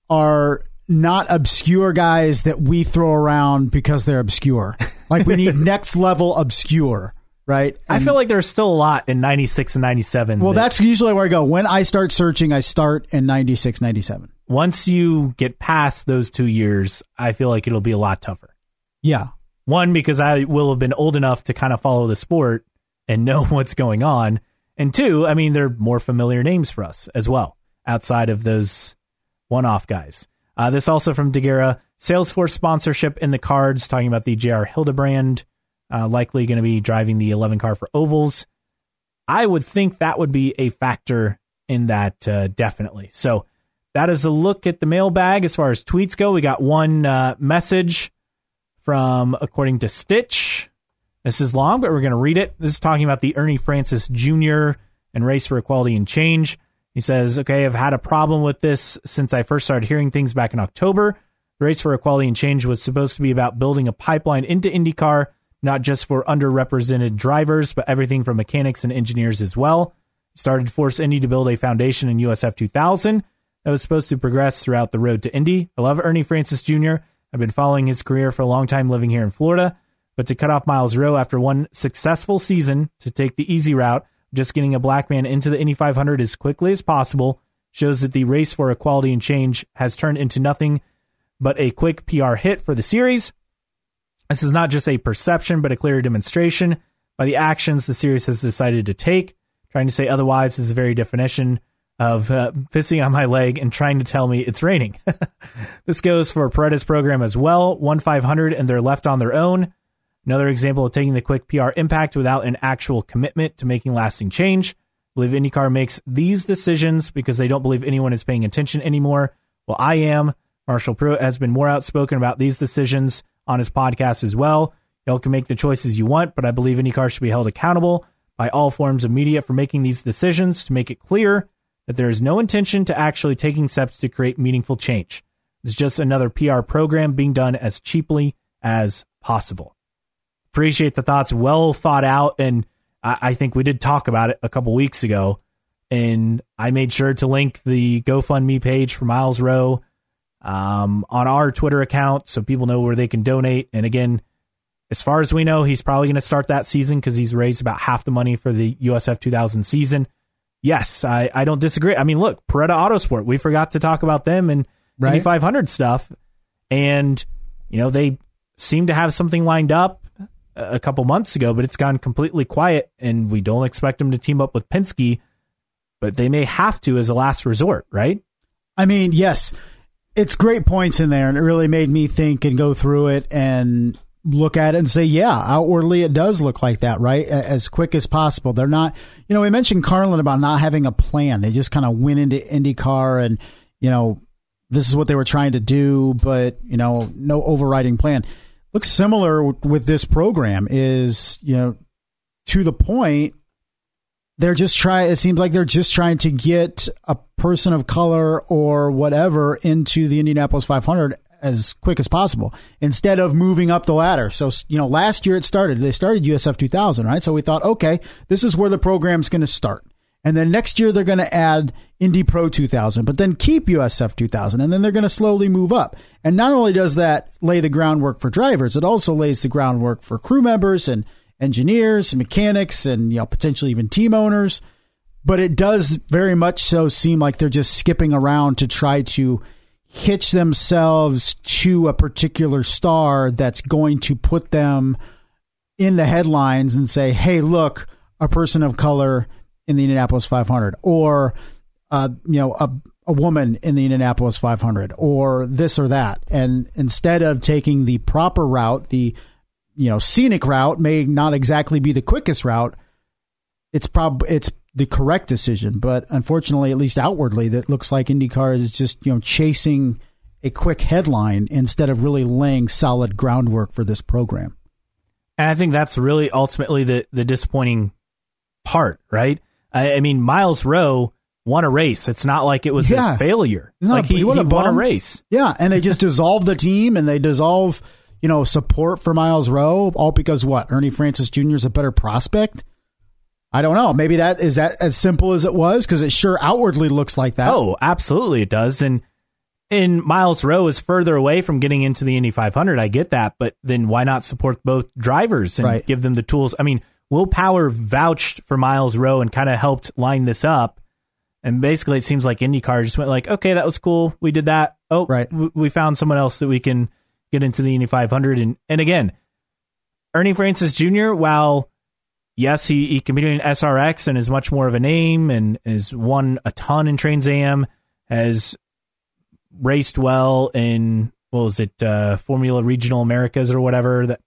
are not obscure guys that we throw around because they're obscure. Like we need [laughs] next level obscure, right? I feel like there's still a lot in 96 and 97. well, that that's usually where I go. When I start searching, I start in 96, 97. once you get past those two years, I feel like it'll be a lot tougher. Yeah. One, because I will have been old enough to kind of follow the sport and know [laughs] what's going on. And two, I mean, they're more familiar names for us as well, outside of those one off guys. Uh, this also from Daguerra Salesforce sponsorship in the cards, talking about the JR Hildebrand, uh, likely going to be driving the 11 car for ovals. I would think that would be a factor in that, uh, definitely. So that is a look at the mailbag as far as tweets go. We got one uh, message from, according to Stitch. This is long, but we're going to read it. This is talking about the Ernie Francis Jr. and Race for Equality and Change. He says, Okay, I've had a problem with this since I first started hearing things back in October. Race for Equality and Change was supposed to be about building a pipeline into IndyCar, not just for underrepresented drivers, but everything from mechanics and engineers as well. Started Force Indy to build a foundation in USF 2000 that was supposed to progress throughout the road to Indy. I love Ernie Francis Jr. I've been following his career for a long time living here in Florida, but to cut off Myles Rowe after one successful season to take the easy route, just getting a black man into the Indy 500 as quickly as possible, shows that the race for equality and change has turned into nothing but a quick PR hit for the series. This is not just a perception, but a clear demonstration by the actions the series has decided to take. Trying to say otherwise is the very definition of uh, pissing on my leg and trying to tell me it's raining. [laughs] this goes for Paretta program as well. One 500 and they're left on their own. Another example of taking the quick PR impact without an actual commitment to making lasting change. believe IndyCar makes these decisions because they don't believe anyone is paying attention anymore. Well, I am. Marshall Pruett has been more outspoken about these decisions on his podcast as well. Y'all can make the choices you want, but I believe IndyCar should be held accountable by all forms of media for making these decisions to make it clear that there is no intention to actually taking steps to create meaningful change. It's just another PR program being done as cheaply as possible. Appreciate the thoughts, well thought out, and I, I think we did talk about it a couple weeks ago. And I made sure to link the GoFundMe page for Myles Rowe um, on our Twitter account so people know where they can donate. And again, as far as we know, he's probably going to start that season because he's raised about half the money for the USF 2000 season. Yes, I, I don't disagree. I mean, look, Paretta Autosport, we forgot to talk about them and right. Indy 500 stuff. And, you know, they seem to have something lined up a couple months ago, but it's gone completely quiet. And we don't expect them to team up with Penske, but they may have to as a last resort, right? I mean, yes, it's great points in there. And it really made me think and go through it and look at it and say, yeah, outwardly it does look like that, right? As quick as possible. They're not, you know, we mentioned Carlin about not having a plan. They just kind of went into IndyCar and, you know, this is what they were trying to do, but, you know, no overriding plan. Looks similar with this program is, you know, to the point, they're just trying, it seems like they're just trying to get a person of color or whatever into the Indianapolis 500 as quick as possible instead of moving up the ladder. So, you know, last year it started, they started USF 2000, right? So we thought, okay, this is where the program's going to start. And then next year they're going to add Indy Pro 2000, but then keep USF 2000. And then they're going to slowly move up. And not only does that lay the groundwork for drivers, it also lays the groundwork for crew members and engineers mechanics and, you know, potentially even team owners. But it does very much so seem like they're just skipping around to try to hitch themselves to a particular star that's going to put them in the headlines and say, "Hey, look, a person of color in the Indianapolis 500," or uh, you know, a a woman in the Indianapolis 500, or this or that. And instead of taking the proper route, the you know scenic route may not exactly be the quickest route. It's prob it's the correct decision. But unfortunately, at least outwardly, that looks like IndyCar is just you know chasing a quick headline instead of really laying solid groundwork for this program. And I think that's really ultimately the the disappointing part, right? I, I mean, Myles Rowe won a race. It's not like it was yeah. a failure. Like a, he, he, won, he won a race. Yeah, and they just dissolve the team and they dissolve, you know, support for Myles Rowe, all because what? Ernie Francis Jr. is a better prospect. I don't know. Maybe that is that as simple as it was because it sure outwardly looks like that. Oh, absolutely, it does. And and Myles Rowe is further away from getting into the Indy 500. I get that, but then why not support both drivers and right. give them the tools? I mean, Will Power vouched for Myles Rowe and kind of helped line this up. And basically, it seems like IndyCar just went like, okay, that was cool. We did that. Oh, right. W- we found someone else that we can get into the Indy 500. And and again, Ernie Francis Jr. While yes, he, he competed in SRX and is much more of a name and has won a ton in Trans Am, has raced well in what was it, uh, Formula Regional Americas or whatever that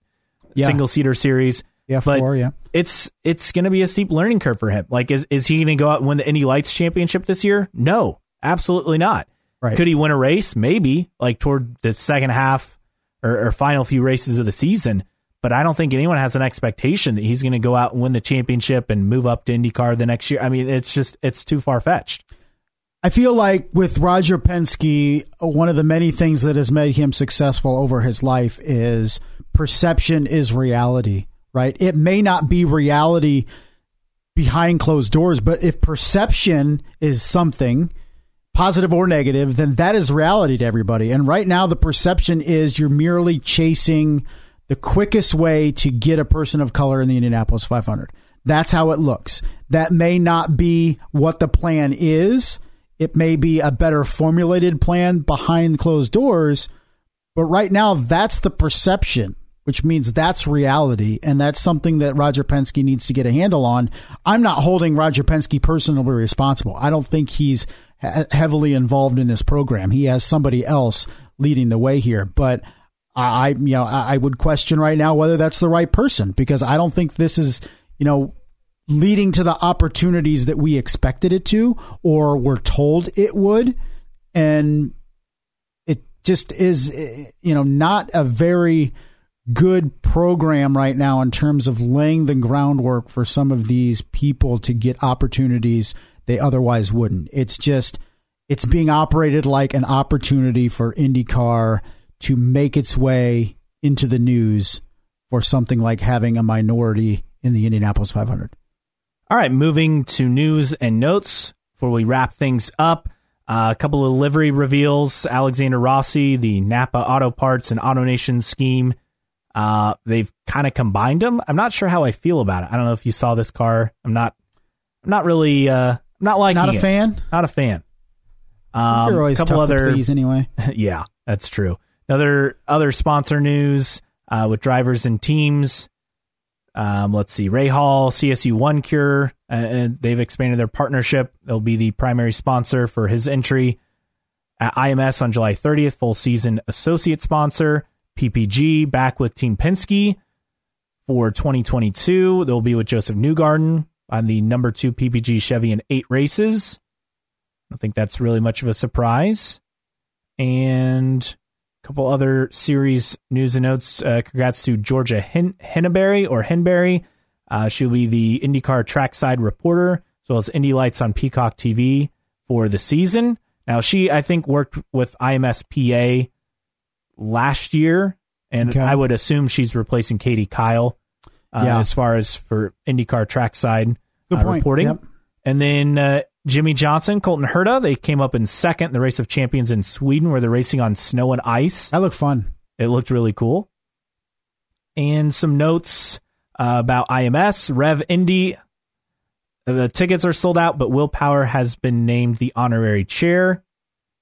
yeah. single seater series. Yeah, but four, yeah. It's it's going to be a steep learning curve for him. Like, is is he going to go out and win the Indy Lights Championship this year? No, absolutely not. Right. Could he win a race? Maybe, like toward the second half or, or final few races of the season but I don't think anyone has an expectation that he's going to go out and win the championship and move up to IndyCar the next year. I mean, it's just it's too far fetched. I feel like with Roger Penske, one of the many things that has made him successful over his life is perception is reality, right? It may not be reality behind closed doors, but if perception is something, positive or negative, then that is reality to everybody. And right now, the perception is you're merely chasing the quickest way to get a person of color in the Indianapolis 500. That's how it looks. That may not be what the plan is. It may be a better formulated plan behind closed doors, but right now that's the perception, which means that's reality. And that's something that Roger Penske needs to get a handle on. I'm not holding Roger Penske personally responsible. I don't think he's heavily involved in this program. He has somebody else leading the way here, but I, you know, I would question right now whether that's the right person because I don't think this is, you know, leading to the opportunities that we expected it to or were told it would. And it just is, you know, not a very good program right now in terms of laying the groundwork for some of these people to get opportunities they otherwise wouldn't. It's just it's being operated like an opportunity for IndyCar to make its way into the news for something like having a minority in the Indianapolis 500. All right, moving to news and notes before we wrap things up. Uh, a couple of livery reveals. Alexander Rossi, the Napa Auto Parts and AutoNation scheme uh, they've kind of combined them. I'm not sure how I feel about it. I don't know if you saw this car. I'm not. I'm not really. Uh, not like Not a it. fan. Not a fan. Um, You're always couple tough other, to please anyway. [laughs] yeah, that's true. Another other sponsor news uh, with drivers and teams. Um, let's see, Rahal, CSU One Cure, uh, and they've expanded their partnership. They'll be the primary sponsor for his entry at IMS on July 30th, full season associate sponsor. PPG back with Team Penske for 2022. They'll be with Josef Newgarden on the number two PPG Chevy in eight races. I think that's really much of a surprise. And a couple other series news and notes. Uh, congrats to Georgia Hen- Henneberry or Henberry. Uh, she'll be the IndyCar trackside reporter, as well as Indy Lights on Peacock TV for the season. Now, she, I think, worked with IMSA last year, and Okay. I would assume she's replacing Katie Kiel uh, Yeah. as far as for IndyCar trackside Good uh, point. reporting. Yep. And then uh, Jimmie Johnson, Colton Herta, they came up in second in the race of champions in Sweden, where they're racing on snow and ice. That looked fun. It looked really cool. And some notes uh, about IMS, Rev Indy. The tickets are sold out, but Will Power has been named the honorary chair.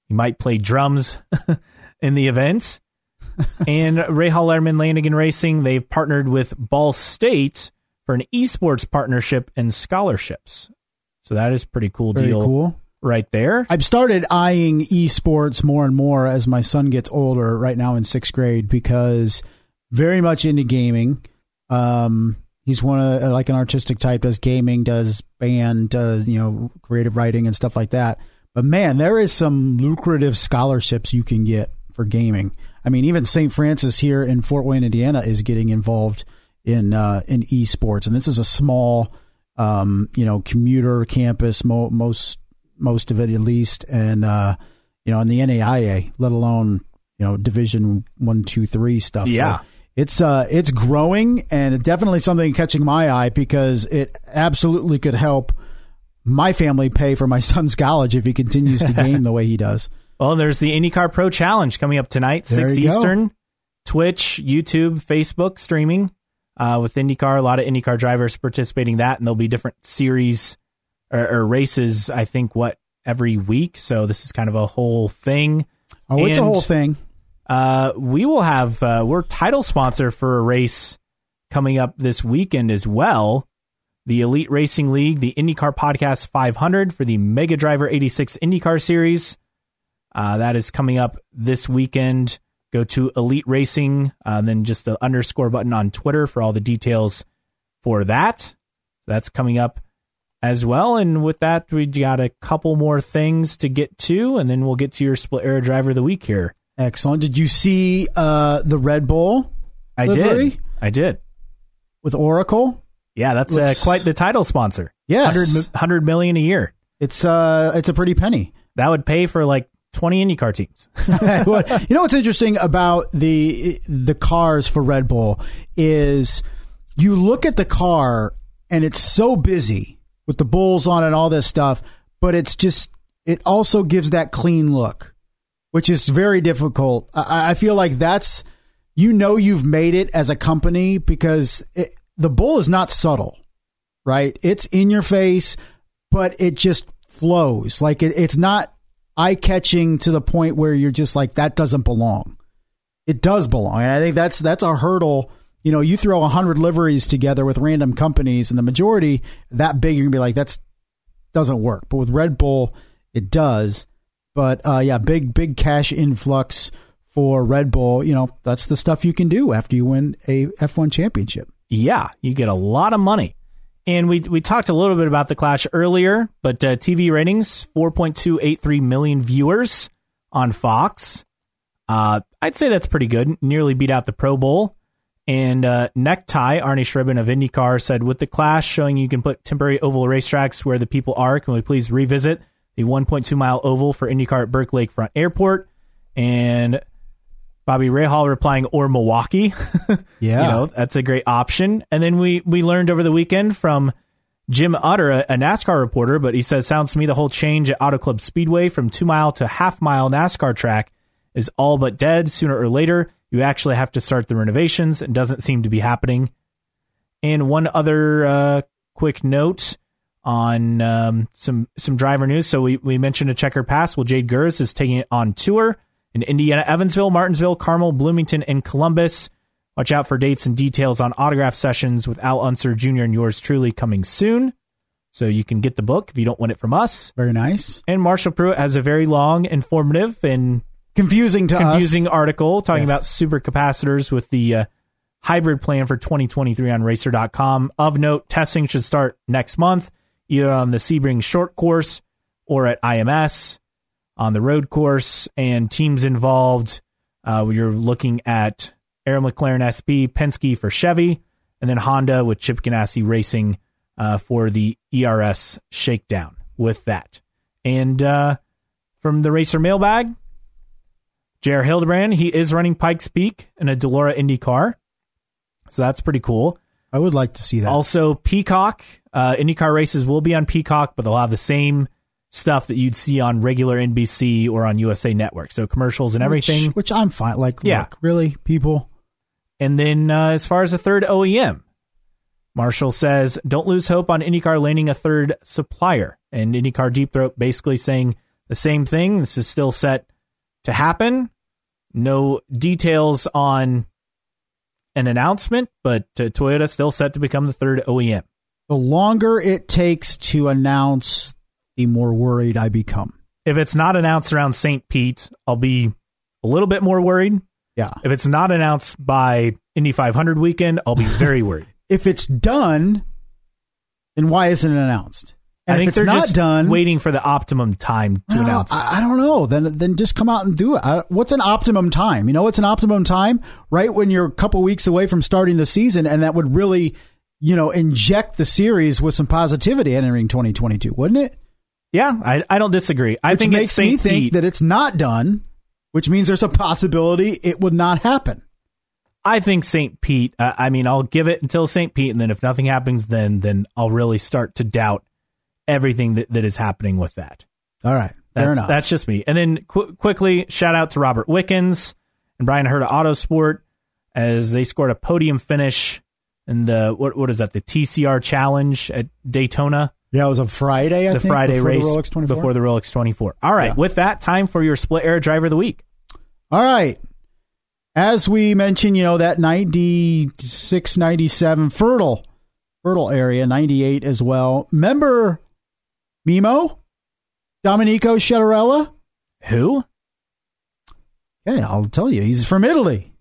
He might play drums [laughs] in the event. [laughs] and Rahal Letterman Lanigan Racing, they've partnered with Ball State for an esports partnership and scholarships. So that is pretty cool Very deal cool. right there. I've started eyeing esports more and more as my son gets older. Right now in sixth grade, because very much into gaming. Um, he's one of like an artistic type. Does gaming, does band, does you know creative writing and stuff like that. But man, there is some lucrative scholarships you can get for gaming. I mean, even St. Francis here in Fort Wayne, Indiana, is getting involved in uh, in esports, and this is a small, um, you know, commuter campus. Mo- most most of it at least, and uh, you know, in the NAIA, let alone you know Division one, two, three stuff. So Yeah. it's uh, it's growing, and definitely something catching my eye because it absolutely could help my family pay for my [laughs] son's college if he continues to game the way he does. [laughs] Well, there's the IndyCar Pro Challenge coming up tonight, There 6 you go. Eastern. Twitch, YouTube, Facebook streaming uh, with IndyCar. A lot of IndyCar drivers participating in that, and there'll be different series or, or races, I think, what, every week. So this is kind of a whole thing. Oh, it's a whole thing. Uh, we will have, uh, we're title sponsor for a race coming up this weekend as well. The Elite Racing League, the IndyCar Podcast 500 for the Mega Driver 86 IndyCar Series. Uh, that is coming up this weekend. Go to Elite Racing, uh, then just the underscore button on Twitter for all the details for that. That's coming up as well. And with that, we got a couple more things to get to, and then we'll get to your Split Era Driver of the Week here. Excellent. Did you see uh, the Red Bull I Livery? did. I did. with Oracle? Yeah, that's uh, quite the title sponsor. Yes. 100, 100 million a year. It's uh, it's a pretty penny. That would pay for like 20 IndyCar teams. [laughs] [laughs] Well, you know what's interesting about the the cars for Red Bull is you look at the car and it's so busy with the bulls on it and all this stuff, but it's just it also gives that clean look, which is very difficult. I, I feel like that's you know you've made it as a company because it, the bull is not subtle, right? It's in your face, but it just flows. Like it, it's not eye catching to the point where you're just like that doesn't belong. It does belong, and I think that's that's a hurdle. You know, you throw a hundred liveries together with random companies, and the majority that big, you're gonna be like, that's doesn't work. But with Red Bull, it does. But uh, yeah, big big cash influx for Red Bull. You know, that's the stuff you can do after you win a F1 championship. yeah, you get a lot of money. And we we talked a little bit about the Clash earlier, but uh, TV ratings 4.283 million viewers on Fox. Uh, I'd say that's pretty good. Nearly beat out the Pro Bowl. And uh, Necktie, Arni Sribhen of IndyCar said, with the Clash showing you can put temporary oval racetracks where the people are, can we please revisit the 1.2 mile oval for IndyCar at Burke Lakefront Airport? And Bobby Rahal replying, or Milwaukee. [laughs] Yeah. you know, that's a great option. And then we we learned over the weekend from Jim Utter, a, a NASCAR reporter, but he says sounds to me the whole change at Auto Club Speedway from two mile to half mile NASCAR track is all but dead. Sooner or later, you actually have to start the renovations. It doesn't seem to be happening. And one other uh, quick note on um, some some driver news. So we, we mentioned a Checkered Past. Well, Jade Gurss is taking it on tour in Indiana, Evansville, Martinsville, Carmel, Bloomington, and Columbus. Watch out for dates and details on autograph sessions with Al Unser Jr. and yours truly coming soon. So you can get the book if you don't want it from us. Very nice. And Marshall Pruett has a very long, informative, and Confusing to confusing us. article talking Yes. about supercapacitors with the uh, hybrid plan for 2023 on racer.com. Of note, testing should start next month, either on the Sebring short course or at IMS on the road course. And teams involved, uh, you're looking at Arrow McLaren SP, Penske for Chevy, and then Honda with Chip Ganassi Racing uh, for the ERS shakedown with that. And uh, from the Racer mailbag, J.R. Hildebrand, he is running Pikes Peak in a Dallara Indy car. So that's pretty cool. I would like to see that. Also, Peacock, uh, IndyCar races will be on Peacock, but they'll have the same stuff that you'd see on regular NBC or on USA Network. So commercials and everything. Which, I'm fine. Like, Yeah. look, really, people. And then uh, as far as the third OEM, Marshall says, don't lose hope on IndyCar landing a third supplier. And IndyCar Deep Throat basically saying the same thing. This is still set to happen. No details on an announcement, but uh, Toyota still set to become the third OEM. The longer it takes to announce, the more worried I become. If it's not announced around St. Pete, I'll be a little bit more worried. Yeah. If it's not announced by Indy 500 weekend, I'll be very worried. [laughs] If it's done, then why isn't it announced? And I think if it's they're not just done, waiting for the optimum time to Well, announce it. I, I don't know. Then then just come out and do it. I, what's an optimum time? You know, what's an optimum time? Right when you're a couple weeks away from starting the season, and that would really, you know, inject the series with some positivity entering 2022, wouldn't it? Yeah, I, I don't disagree. I Which think it's makes me St. think that it's not done, which means there's a possibility it would not happen. I think St. Pete. Uh, I mean, I'll give it until St. Pete, and then if nothing happens, then then I'll really start to doubt everything that, that is happening with that. All right, That's, fair enough. That's just me. And then qu- quickly, shout out to Robert Wickens and Bryan Herta Autosport as they scored a podium finish in the what what is that? The TCR Challenge at Daytona, yeah, it was a Friday. I the think, Friday before race the Rolex 24. before the Rolex 24. All right, Yeah. with that, time for your split era driver of the week. All right. As we mentioned, you know, that 96, 97 fertile, fertile area, 98 as well. Remember Mimmo? Domenico Sciarella? Who? Yeah, I'll tell you. He's from Italy.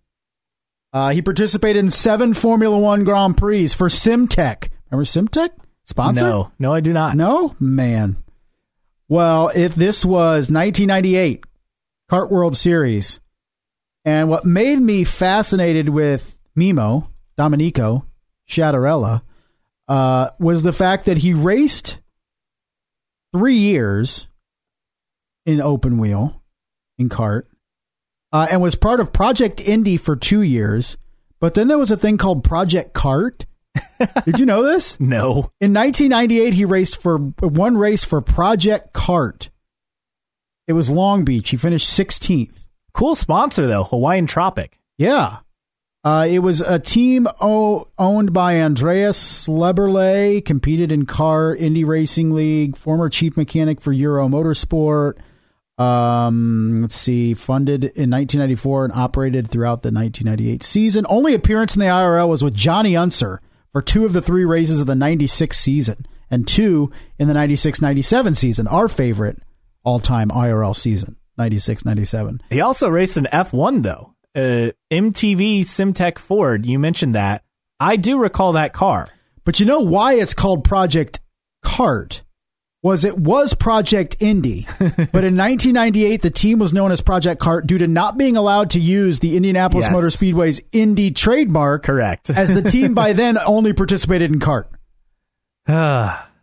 Uh, he participated in seven Formula One Grand Prix for Simtek. Remember Simtek? Sponsor? No, no, I do not. No? Man. Well, if this was 1998 CART World Series, and what made me fascinated with Mimmo, Domenico, Sciarella, uh, was the fact that he raced three years in open wheel in CART uh, and was part of Project Indy for two years. But then there was a thing called Project CART. [laughs] Did you know this? No. In 1998, he raced for one race for Project CART. It was Long Beach. He finished 16th. Cool sponsor though, Hawaiian Tropic. Yeah. Uh, it was a team o- owned by Andreas Leberle, competed in Car Indy Racing League, former chief mechanic for Euro Motorsport. Um, let's see, funded in 1994 and operated throughout the 1998 season. Only appearance in the IRL was with Johnny Unser for two of the three races of the 96 season and two in the 96 97 season, our favorite all time IRL season, 96 97. He also raced an F1 though. Uh, MTV Simtek Ford. You mentioned that. I do recall that car. But you know why it's called Project CART? Was it was Project Indy, [laughs] but in 1998 the team was known as Project CART due to not being allowed to use the Indianapolis Yes. Motor Speedway's Indy trademark. Correct. as the team by [laughs] then only participated in CART. Ah, [sighs]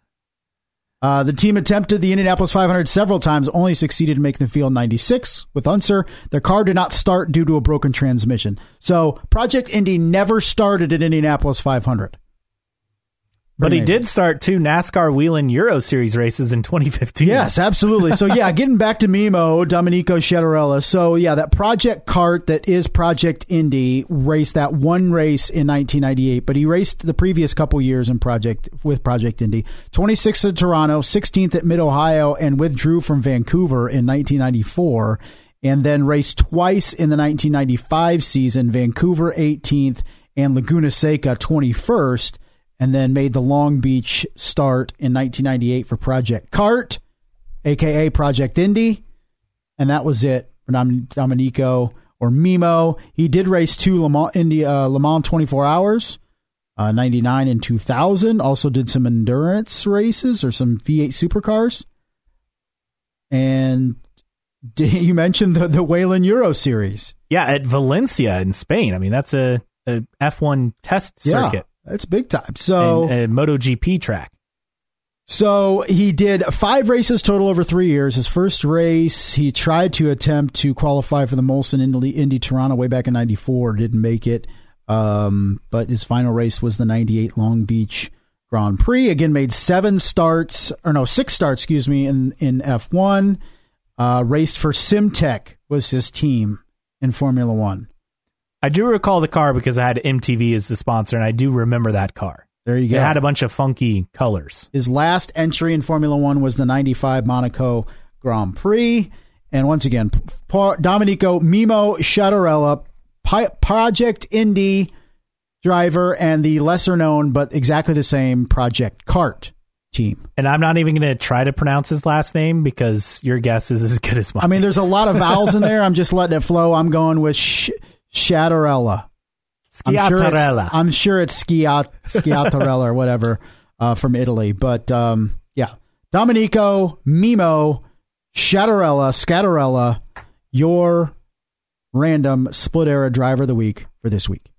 Uh, the team attempted the Indianapolis 500 several times, only succeeded in making the field 96 with Unser. Their car did not start due to a broken transmission. So Project Indy never started at Indianapolis 500. But he did start two NASCAR Whelen Euro Series races in 2015. Yes, absolutely. So yeah, [laughs] getting back to Mimmo, Domenico Sciatarella. So yeah, that Project CART that is Project Indy raced that one race in 1998, but he raced the previous couple years in Project with Project Indy. 26th at Toronto, 16th at Mid Ohio, and withdrew from Vancouver in 1994, and then raced twice in the 1995 season, Vancouver 18th and Laguna Seca 21st. And then made the Long Beach start in 1998 for Project CART aka Project Indy, and that was it for Dom- Domenico or Mimmo. He did race two Le Mans, Indy, uh, Le Mans 24 hours, uh, 99 and 2000. Also did some endurance races or some V8 supercars. And [laughs] you mentioned the, the Whelen Euro Series. Yeah, at Valencia in Spain. I mean, that's a, a F1 test circuit Yeah, that's big time. So and a MotoGP track. So he did five races total over three years. His first race, he tried to attempt to qualify for the Molson Indy, Indy Toronto way back in '94, didn't make it. Um, but his final race was the '98 Long Beach Grand Prix. Again, made seven starts, or no, six starts, excuse me, in in F1. Uh, raced for Simtek was his team in Formula One. I do recall the car because I had MTV as the sponsor, and I do remember that car. There you go. It had a bunch of funky colors. His last entry in Formula One was the 95 Monaco Grand Prix. And once again, P- Domenico Mimmo Sciatarella, Pi- Project Indy driver, and the lesser known but exactly the same Project CART team. And I'm not even going to try to pronounce his last name because your guess is as good as mine. I mean, there's a lot of vowels in there. I'm just letting it flow. I'm going with Sh- Sciatarella. I'm sure. I'm sure it's Schiat, Schiatarella or whatever uh, from Italy. But um, yeah, Domenico, Mimmo, Sciatarella, Scattarella, your random split era driver of the week for this week.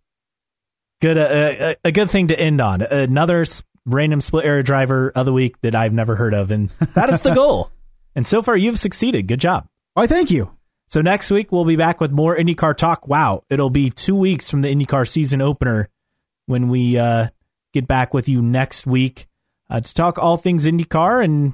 good, uh, a, a good thing to end on. Another random split era driver of the week that I've never heard of, and that is the [laughs] goal. And so far, you've succeeded. Good job. Why, thank you. So next week we'll be back with more IndyCar talk. Wow, it'll be two weeks from the IndyCar season opener when we uh, get back with you next week uh, to talk all things IndyCar and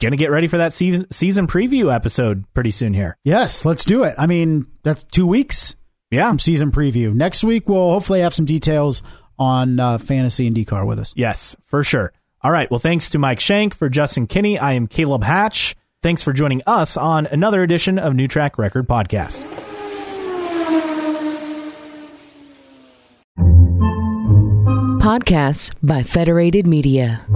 gonna get ready for that season season preview episode pretty soon here. Yes, let's do it. I mean, that's two weeks Yeah, from season preview. Next week, we'll hopefully have some details on uh, Fantasy IndyCar with us. yes, for sure. All right. Well, thanks to Mike Shank for Justin Kinney. I am Caleb Hatch. Thanks for joining us on another edition of New Track Record Podcast. Podcasts by Federated Media.